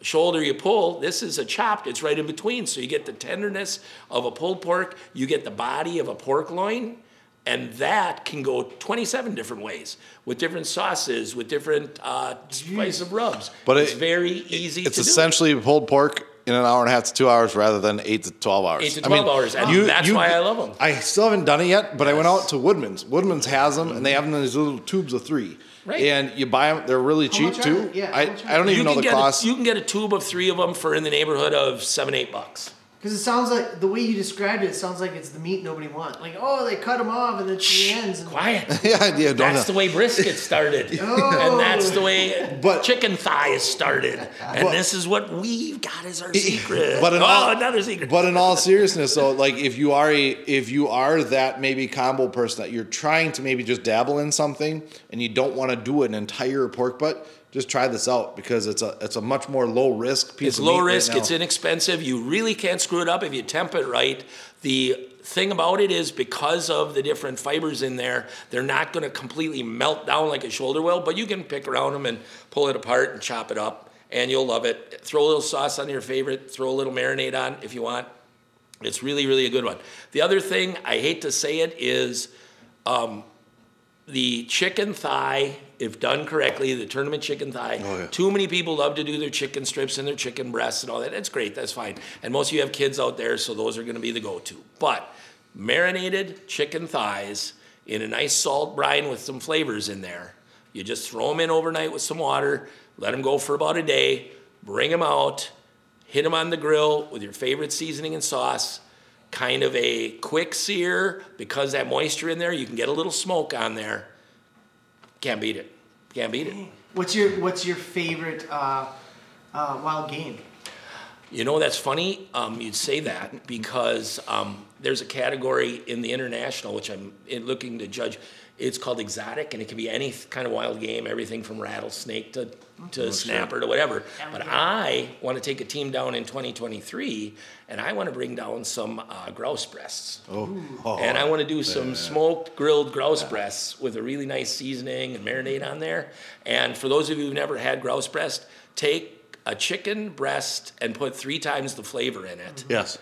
shoulder you pull. This is a chopped, it's right in between. So you get the tenderness of a pulled pork, you get the body of a pork loin, and that can go 27 different ways with different sauces, with different uh, spice of rubs. But it's it- very easy it's to do. essentially pulled pork in an hour and a half to two hours rather than eight to twelve hours. Eight to 12 hours, and that's why I love 'em. I still haven't done it yet, but I went out to Woodman's. Woodman's has them, and they have them in these little tubes of three. Right. And you buy them; they're really How cheap too. Yeah, I, how much are I don't they? even know the cost. A, you can get a tube of three of them for in the neighborhood of seven, eight bucks. Because it sounds like the way you described it, it sounds like it's the meat nobody wants. Like, oh, they cut them off and then it's ends. And Quiet. yeah, yeah, don't That's the way brisket started. And that's the way But- chicken thighs started. And But- this is what we've got as our secret. But in oh, all- another secret. But in all seriousness, though, like if you are a if you are that maybe combo person that you're trying to maybe just dabble in something and you don't want to do an entire pork butt, just try this out because it's a it's a much more low risk piece. It's of low right risk, now. it's inexpensive. You really can't screw it up if you temp it right. The thing about it is because of the different fibers in there, they're not going to completely melt down like a shoulder will, but you can pick around them and pull it apart and chop it up, and you'll love it. Throw a little sauce on your favorite, throw a little marinade on if you want. It's really, really a good one. The other thing, I hate to say it, is um, the chicken thigh, if done correctly, the tournament chicken thigh. Oh, yeah. Too many people love to do their chicken strips and their chicken breasts and all that. That's great, that's fine. And most of you have kids out there, so those are going to be the go to. But marinated chicken thighs in a nice salt brine with some flavors in there. You just throw them in overnight with some water, let them go for about a day, bring them out, hit them on the grill with your favorite seasoning and sauce. Kind of a quick sear because that moisture in there, you can get a little smoke on there. Can't beat it. Can't beat it. what's your what's your favorite uh, uh, wild game? You know, that's funny. Um, you'd say that because um, there's a category in the international which I'm looking to judge. It's called exotic, and it can be any kind of wild game, everything from rattlesnake to, to snapper to whatever. But I want to take a team down in 2023, and I want to bring down some uh, grouse breasts. Oh, oh, And I want to do some smoked grilled grouse breasts with a really nice seasoning and marinade on there. And for those of you who've never had grouse breast, take a chicken breast and put three times the flavor in it. yes.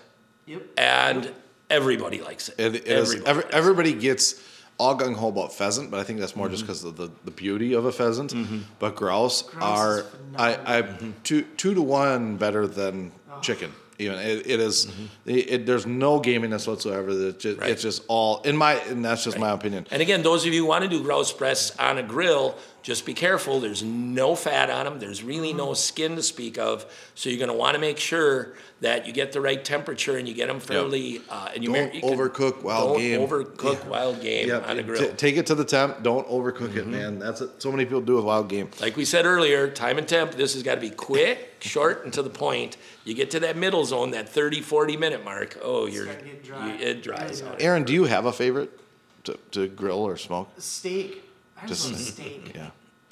Yep. And everybody likes it. It, it is. Everybody Every, likes it. everybody gets all gung ho about pheasant, but I think that's more Mm-hmm. just because of the, the beauty of a pheasant. But grouse, Grouse are I, I Mm-hmm. two two to one better than Oh. chicken. Even it, it is- it- it- there's no gaminess whatsoever. It's just, Mm-hmm. Right. it's just all in my and that's just my opinion. And again, those of you who want to do grouse breasts on a grill, just be careful. There's no fat on them. There's really no skin to speak of. So you're going to want to make sure that you get the right temperature and you get them fairly. Uh, and you Don't mar- you can- overcook wild game. don't game. overcook wild game Yeah, on a t- grill. take it to the temp. Don't overcook it, man. That's what so many people do with wild game. like we said earlier, time and temp. This has got to be quick, short, and to the point. You get to that middle zone, that 30, 40 minute mark. Oh, you're getting dry. you- it dries Yeah. out. Aaron, do you have a favorite to, to grill or smoke? Steak. I just, Just- steak. Yeah.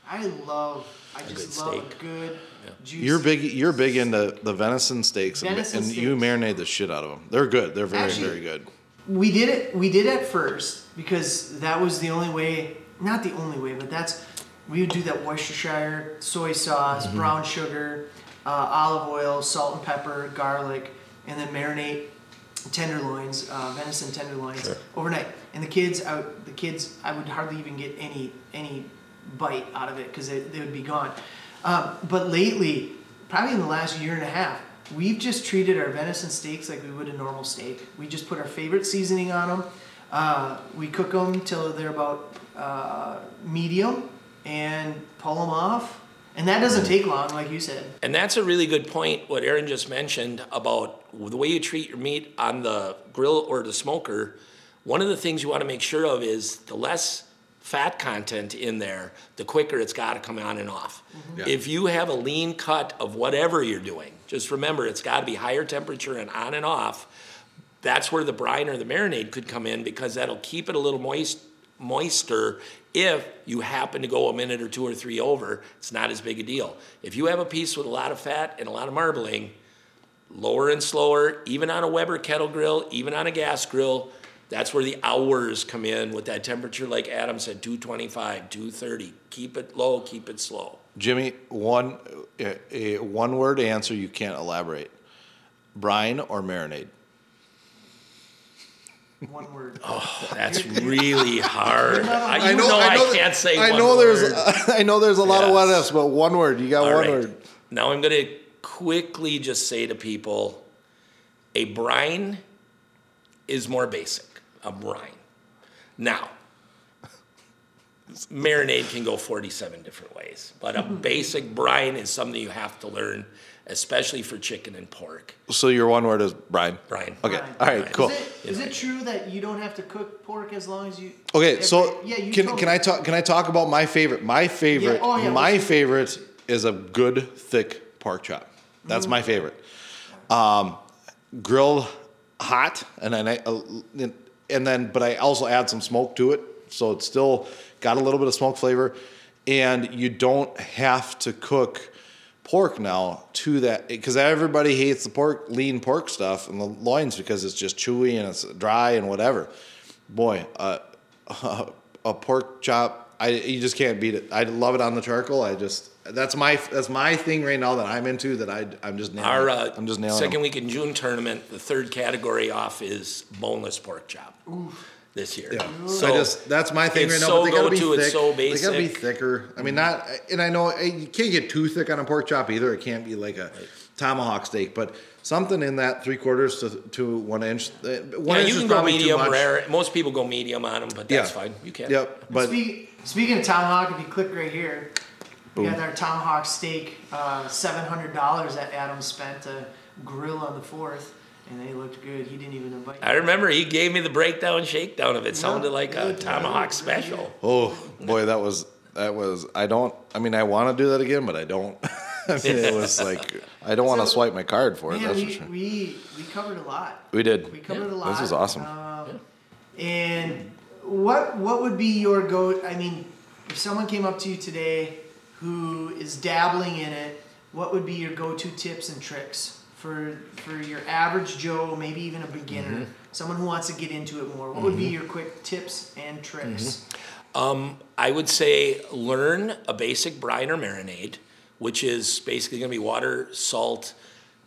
I love. I good just love steak. a good, juicy. You're big. You're big into the venison steaks, and, Venison and you steaks. marinate the shit out of them. They're good. They're very, Actually- very good. We did it. We did at first because that was the only way. Not the only way, but that's we would do that Worcestershire soy sauce, Mm-hmm. brown sugar, uh, olive oil, salt and pepper, garlic, and then marinate tenderloins, uh, venison tenderloins overnight. And the kids, I, the kids, I would hardly even get any any bite out of it because they, they would be gone. Um, but lately, probably in the last year and a half, we've just treated our venison steaks like we would a normal steak. We just put our favorite seasoning on them. Uh, we cook them till they're about uh, medium and pull them off. And that doesn't take long, like you said. And that's a really good point, what Aaron just mentioned about the way you treat your meat on the grill or the smoker. One of the things you want to make sure of is the less fat content in there, the quicker it's got to come on and off. Mm-hmm. Yeah. If you have a lean cut of whatever you're doing, just remember it's got to be higher temperature and on and off. That's where the brine or the marinade could come in because that'll keep it a little moist moister if you happen to go a minute or two or three over it's not as big a deal if you have a piece with a lot of fat and a lot of marbling lower and slower even on a weber kettle grill even on a gas grill that's where the hours come in with that temperature like adam said 225 230 keep it low keep it slow Jimmy, one a, a one word answer. You can't elaborate. Brine or marinade? One word. Oh, that's really hard I, you know, I, can't say I one know there's. word. I know there's a lot of what Yes. ifs, but one word. You got All one right. word. Now I'm going to quickly just say to people, a brine is more basic. A brine. Now, marinade can go 47 different ways, but a basic brine is something you have to learn, especially for chicken and pork. So your one word is Brian. Brine. Okay. Brian. All right. Brian. Cool. Is it, is it true that you don't have to cook pork as long as you? Okay, every- so yeah, you can can. I talk? Can I talk about my favorite? My favorite. oh, yeah, my favorite is a good thick pork chop. That's my favorite. Um, grilled hot, and then I, uh, and then but I also add some smoke to it, so it's still got a little bit of smoke flavor, and you don't have to cook pork now to that because everybody hates the pork lean pork stuff and the loins because it's just chewy and it's dry and whatever. Boy uh, a pork chop i you just can't beat it. I love it on the charcoal i just that's my that's my thing right now that i'm into that i i'm just nailing Our uh, i'm just nailing second them. week in June tournament, the third category off is boneless pork chop this year. yeah, So I just that's my thing right now. so but they gotta be go-to, it's thick. so They gotta be thicker. I mean, not. And I know eh, you can't get too thick on a pork chop either. It can't be like a tomahawk steak, but something in that three quarters to, to one inch. eh, One yeah, inch you is can go medium rare. Most people go medium on them, but that's Yeah. fine. You can. Yep, but Speak, speaking of tomahawk, if you click right here, we got our tomahawk steak, uh, seven hundred dollars that Adam spent to grill on the fourth, and they looked good. He didn't even invite. I remember he gave me the breakdown shakedown of it. Sounded like a tomahawk really special. Oh boy, that was that was. I don't. I mean, I want to do that again, but I don't. I mean, it was like I don't want to So- swipe my card for it. Man, that's we, for sure. we we covered a lot. We did. We covered Yeah, a lot. this was awesome. Um, And what what would be your go? I mean, if someone came up to you today who is dabbling in it, what would be your go-to tips and tricks for for your average Joe, maybe even a beginner, Mm-hmm. someone who wants to get into it more? What would be your quick tips and tricks? Mm-hmm. I would say learn a basic brine or marinade, which is basically going to be water, salt,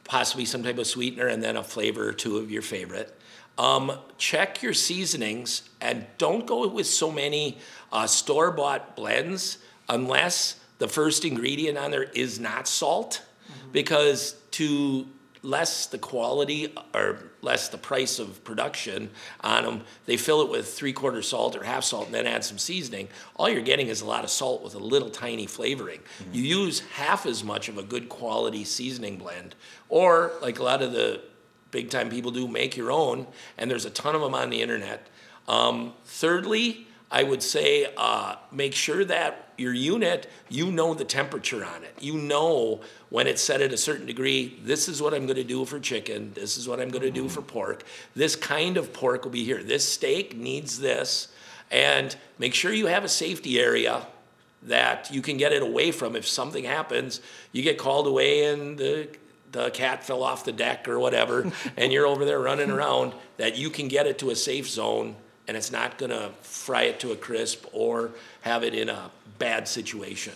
possibly some type of sweetener, and then a flavor or two of your favorite. Um, check your seasonings and don't go with so many uh, store bought blends unless the first ingredient on there is not salt, because to less the quality or less the price of production on them, they fill it with three quarter salt or half salt and then add some seasoning. All you're getting is a lot of salt with a little tiny flavoring. You use half as much of a good quality seasoning blend, or like a lot of the big time people do, make your own, and there's a ton of them on the internet. Um, thirdly, I would say uh, make sure that your unit, you know the temperature on it. You know when it's set at a certain degree, this is what I'm going to do for chicken, this is what I'm going to do for pork. This kind of pork will be here. This steak needs this. And make sure you have a safety area that you can get it away from if something happens. You get called away and the the cat fell off the deck or whatever, and you're over there running around, that you can get it to a safe zone and it's not gonna fry it to a crisp or have it in a bad situation.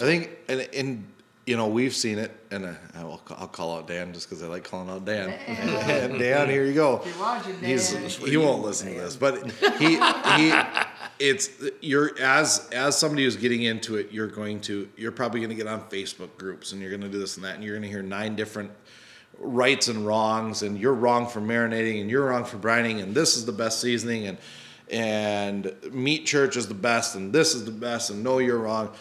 I think, and, and you know, we've seen it, and uh, I'll, I'll call out Dan just because I like calling out Dan. And Dan, here you go. You're watching, He's, Dan. he won't listen to this, but he he, it's you're as as somebody who's getting into it, you're going to you're probably going to get on Facebook groups and you're going to do this and that, and you're going to hear nine different rights and wrongs, and you're wrong for marinating, and you're wrong for brining, and this is the best seasoning, and and meat church is the best, and this is the best, and no, you're wrong.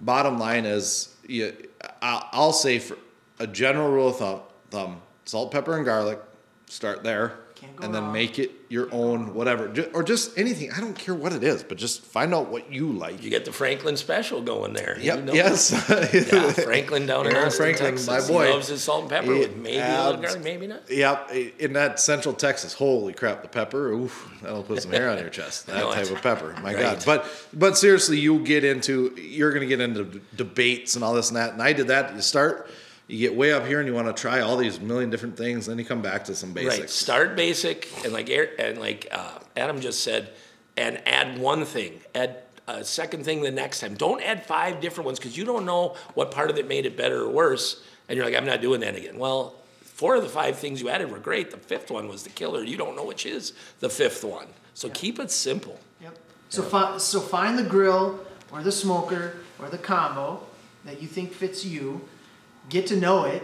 Bottom line is, you, I'll say for a general rule of thumb, thumb salt, pepper, and garlic. Start there, and then wrong. make it your own, whatever, or just anything. I don't care what it is, but just find out what you like. You get the Franklin special going there. You Yep. know- Yes. Yeah, Franklin down in Aaron Austin, Franklin, Texas. my boy. He loves his salt and pepper He with maybe a little garlic, maybe not. Yep, in that central Texas, holy crap, the pepper, oof, that'll put some hair on your chest. That know type it. of pepper, my Right. God. But but seriously, you'll get into, you're going to get into debates and all this and that. And I did that. You start, you get way up here and you want to try all these million different things, then you come back to some basics. Right. Start basic, and like and like uh, Adam just said, and add one thing. Add a second thing the next time. Don't add five different ones because you don't know what part of it made it better or worse. And you're like, I'm not doing that again. Well, four of the five things you added were great. The fifth one was the killer. You don't know which is the fifth one. So keep it simple. Yep. So, fi- so find the grill or the smoker or the combo that you think fits you. Get to know it,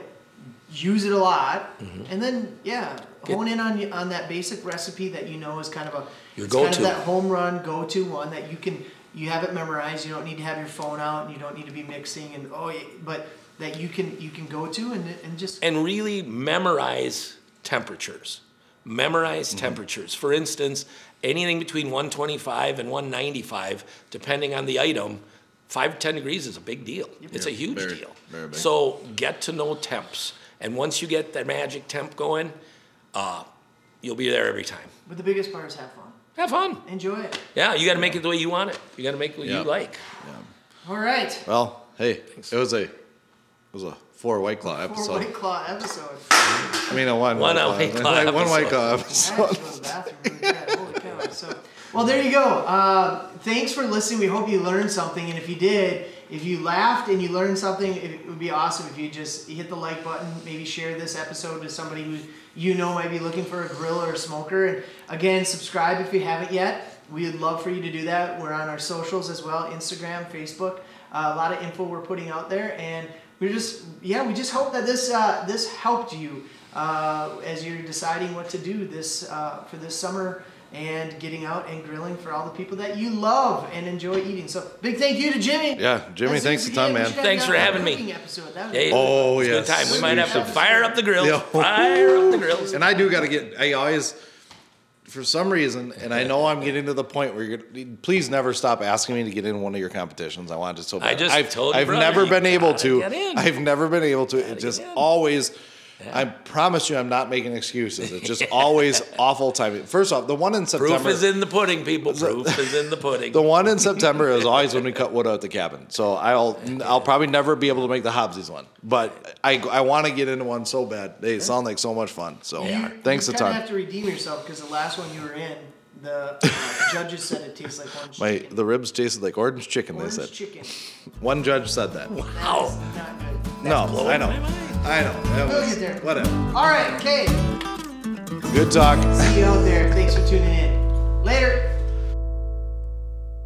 use it a lot, Mm-hmm. and then yeah, hone in on on that basic recipe that you know is kind of a Your it's kind of that home run go to one that you can you have it memorized. You don't need to have your phone out, and you don't need to be mixing and oh, but that you can you can go to and and just and really memorize temperatures. Memorize Mm-hmm. temperatures. For instance, anything between 125 and 195, depending on the item, 5 to 10 degrees is a big deal. It's a huge very- deal. very big. So get to know temps. And once you get that magic temp going, uh, you'll be there every time. but the biggest part is have fun, Have fun. enjoy it. Yeah, you got to make it the way you want it. You got to make it what Yeah. you like. All right, Well, hey, it was a it was a four white claw episode. four episode. white claw episode. I mean, a one One white White Claw Like, one white episode. claw I episode. have to go to the bathroom really bad. Holy cow. So, well, there you go. Uh, thanks for listening. We hope you learned something. And if you did, if you laughed and you learned something, it would be awesome if you just hit the like button, maybe share this episode to somebody who you know might be looking for a grill or a smoker. And again, subscribe if you haven't yet. We would love for you to do that. We're on our socials as well Instagram, Facebook. Uh, a lot of info we're putting out there. And we're just, yeah, we just hope that this, uh, this helped you uh, as you're deciding what to do this uh, for this summer and getting out and grilling for all the people that you love and enjoy eating. So big thank you to Jimmy. Yeah, Jimmy, Let's thanks a ton, man. Thanks for having me. cooking Episode. That was Hey, Oh, it's a yes. good time. We might have to Sweet. fire up the grills. Yeah. Fire up the grills. And I do got to get. I always, for some reason, and I know I'm getting to the point where you're. Gonna, please never stop asking me to get in one of your competitions. I want it so bad. I just I've, told I've brother, never you been able gotta get in. I've never been able to. It just get in. always. I promise you, I'm not making excuses. It's just always awful timing. First off, the one in September. Proof is in the pudding, people. Proof is in the pudding. The one in September is always when we cut wood out at the cabin. So I'll I'll probably never be able to make the Hobsies one, but I I want to get into one so bad. They sound like so much fun. So You, thanks you a kind of have to redeem yourself because the last one you were in, the uh, judges said it tastes like orange My chicken. the ribs tasted like orange chicken. orange they said chicken. one judge said that. Wow. not good. No, I know. I know. That We'll was- get there. Whatever. All right, okay. Good talk. See you out there. Thanks for tuning in. Later.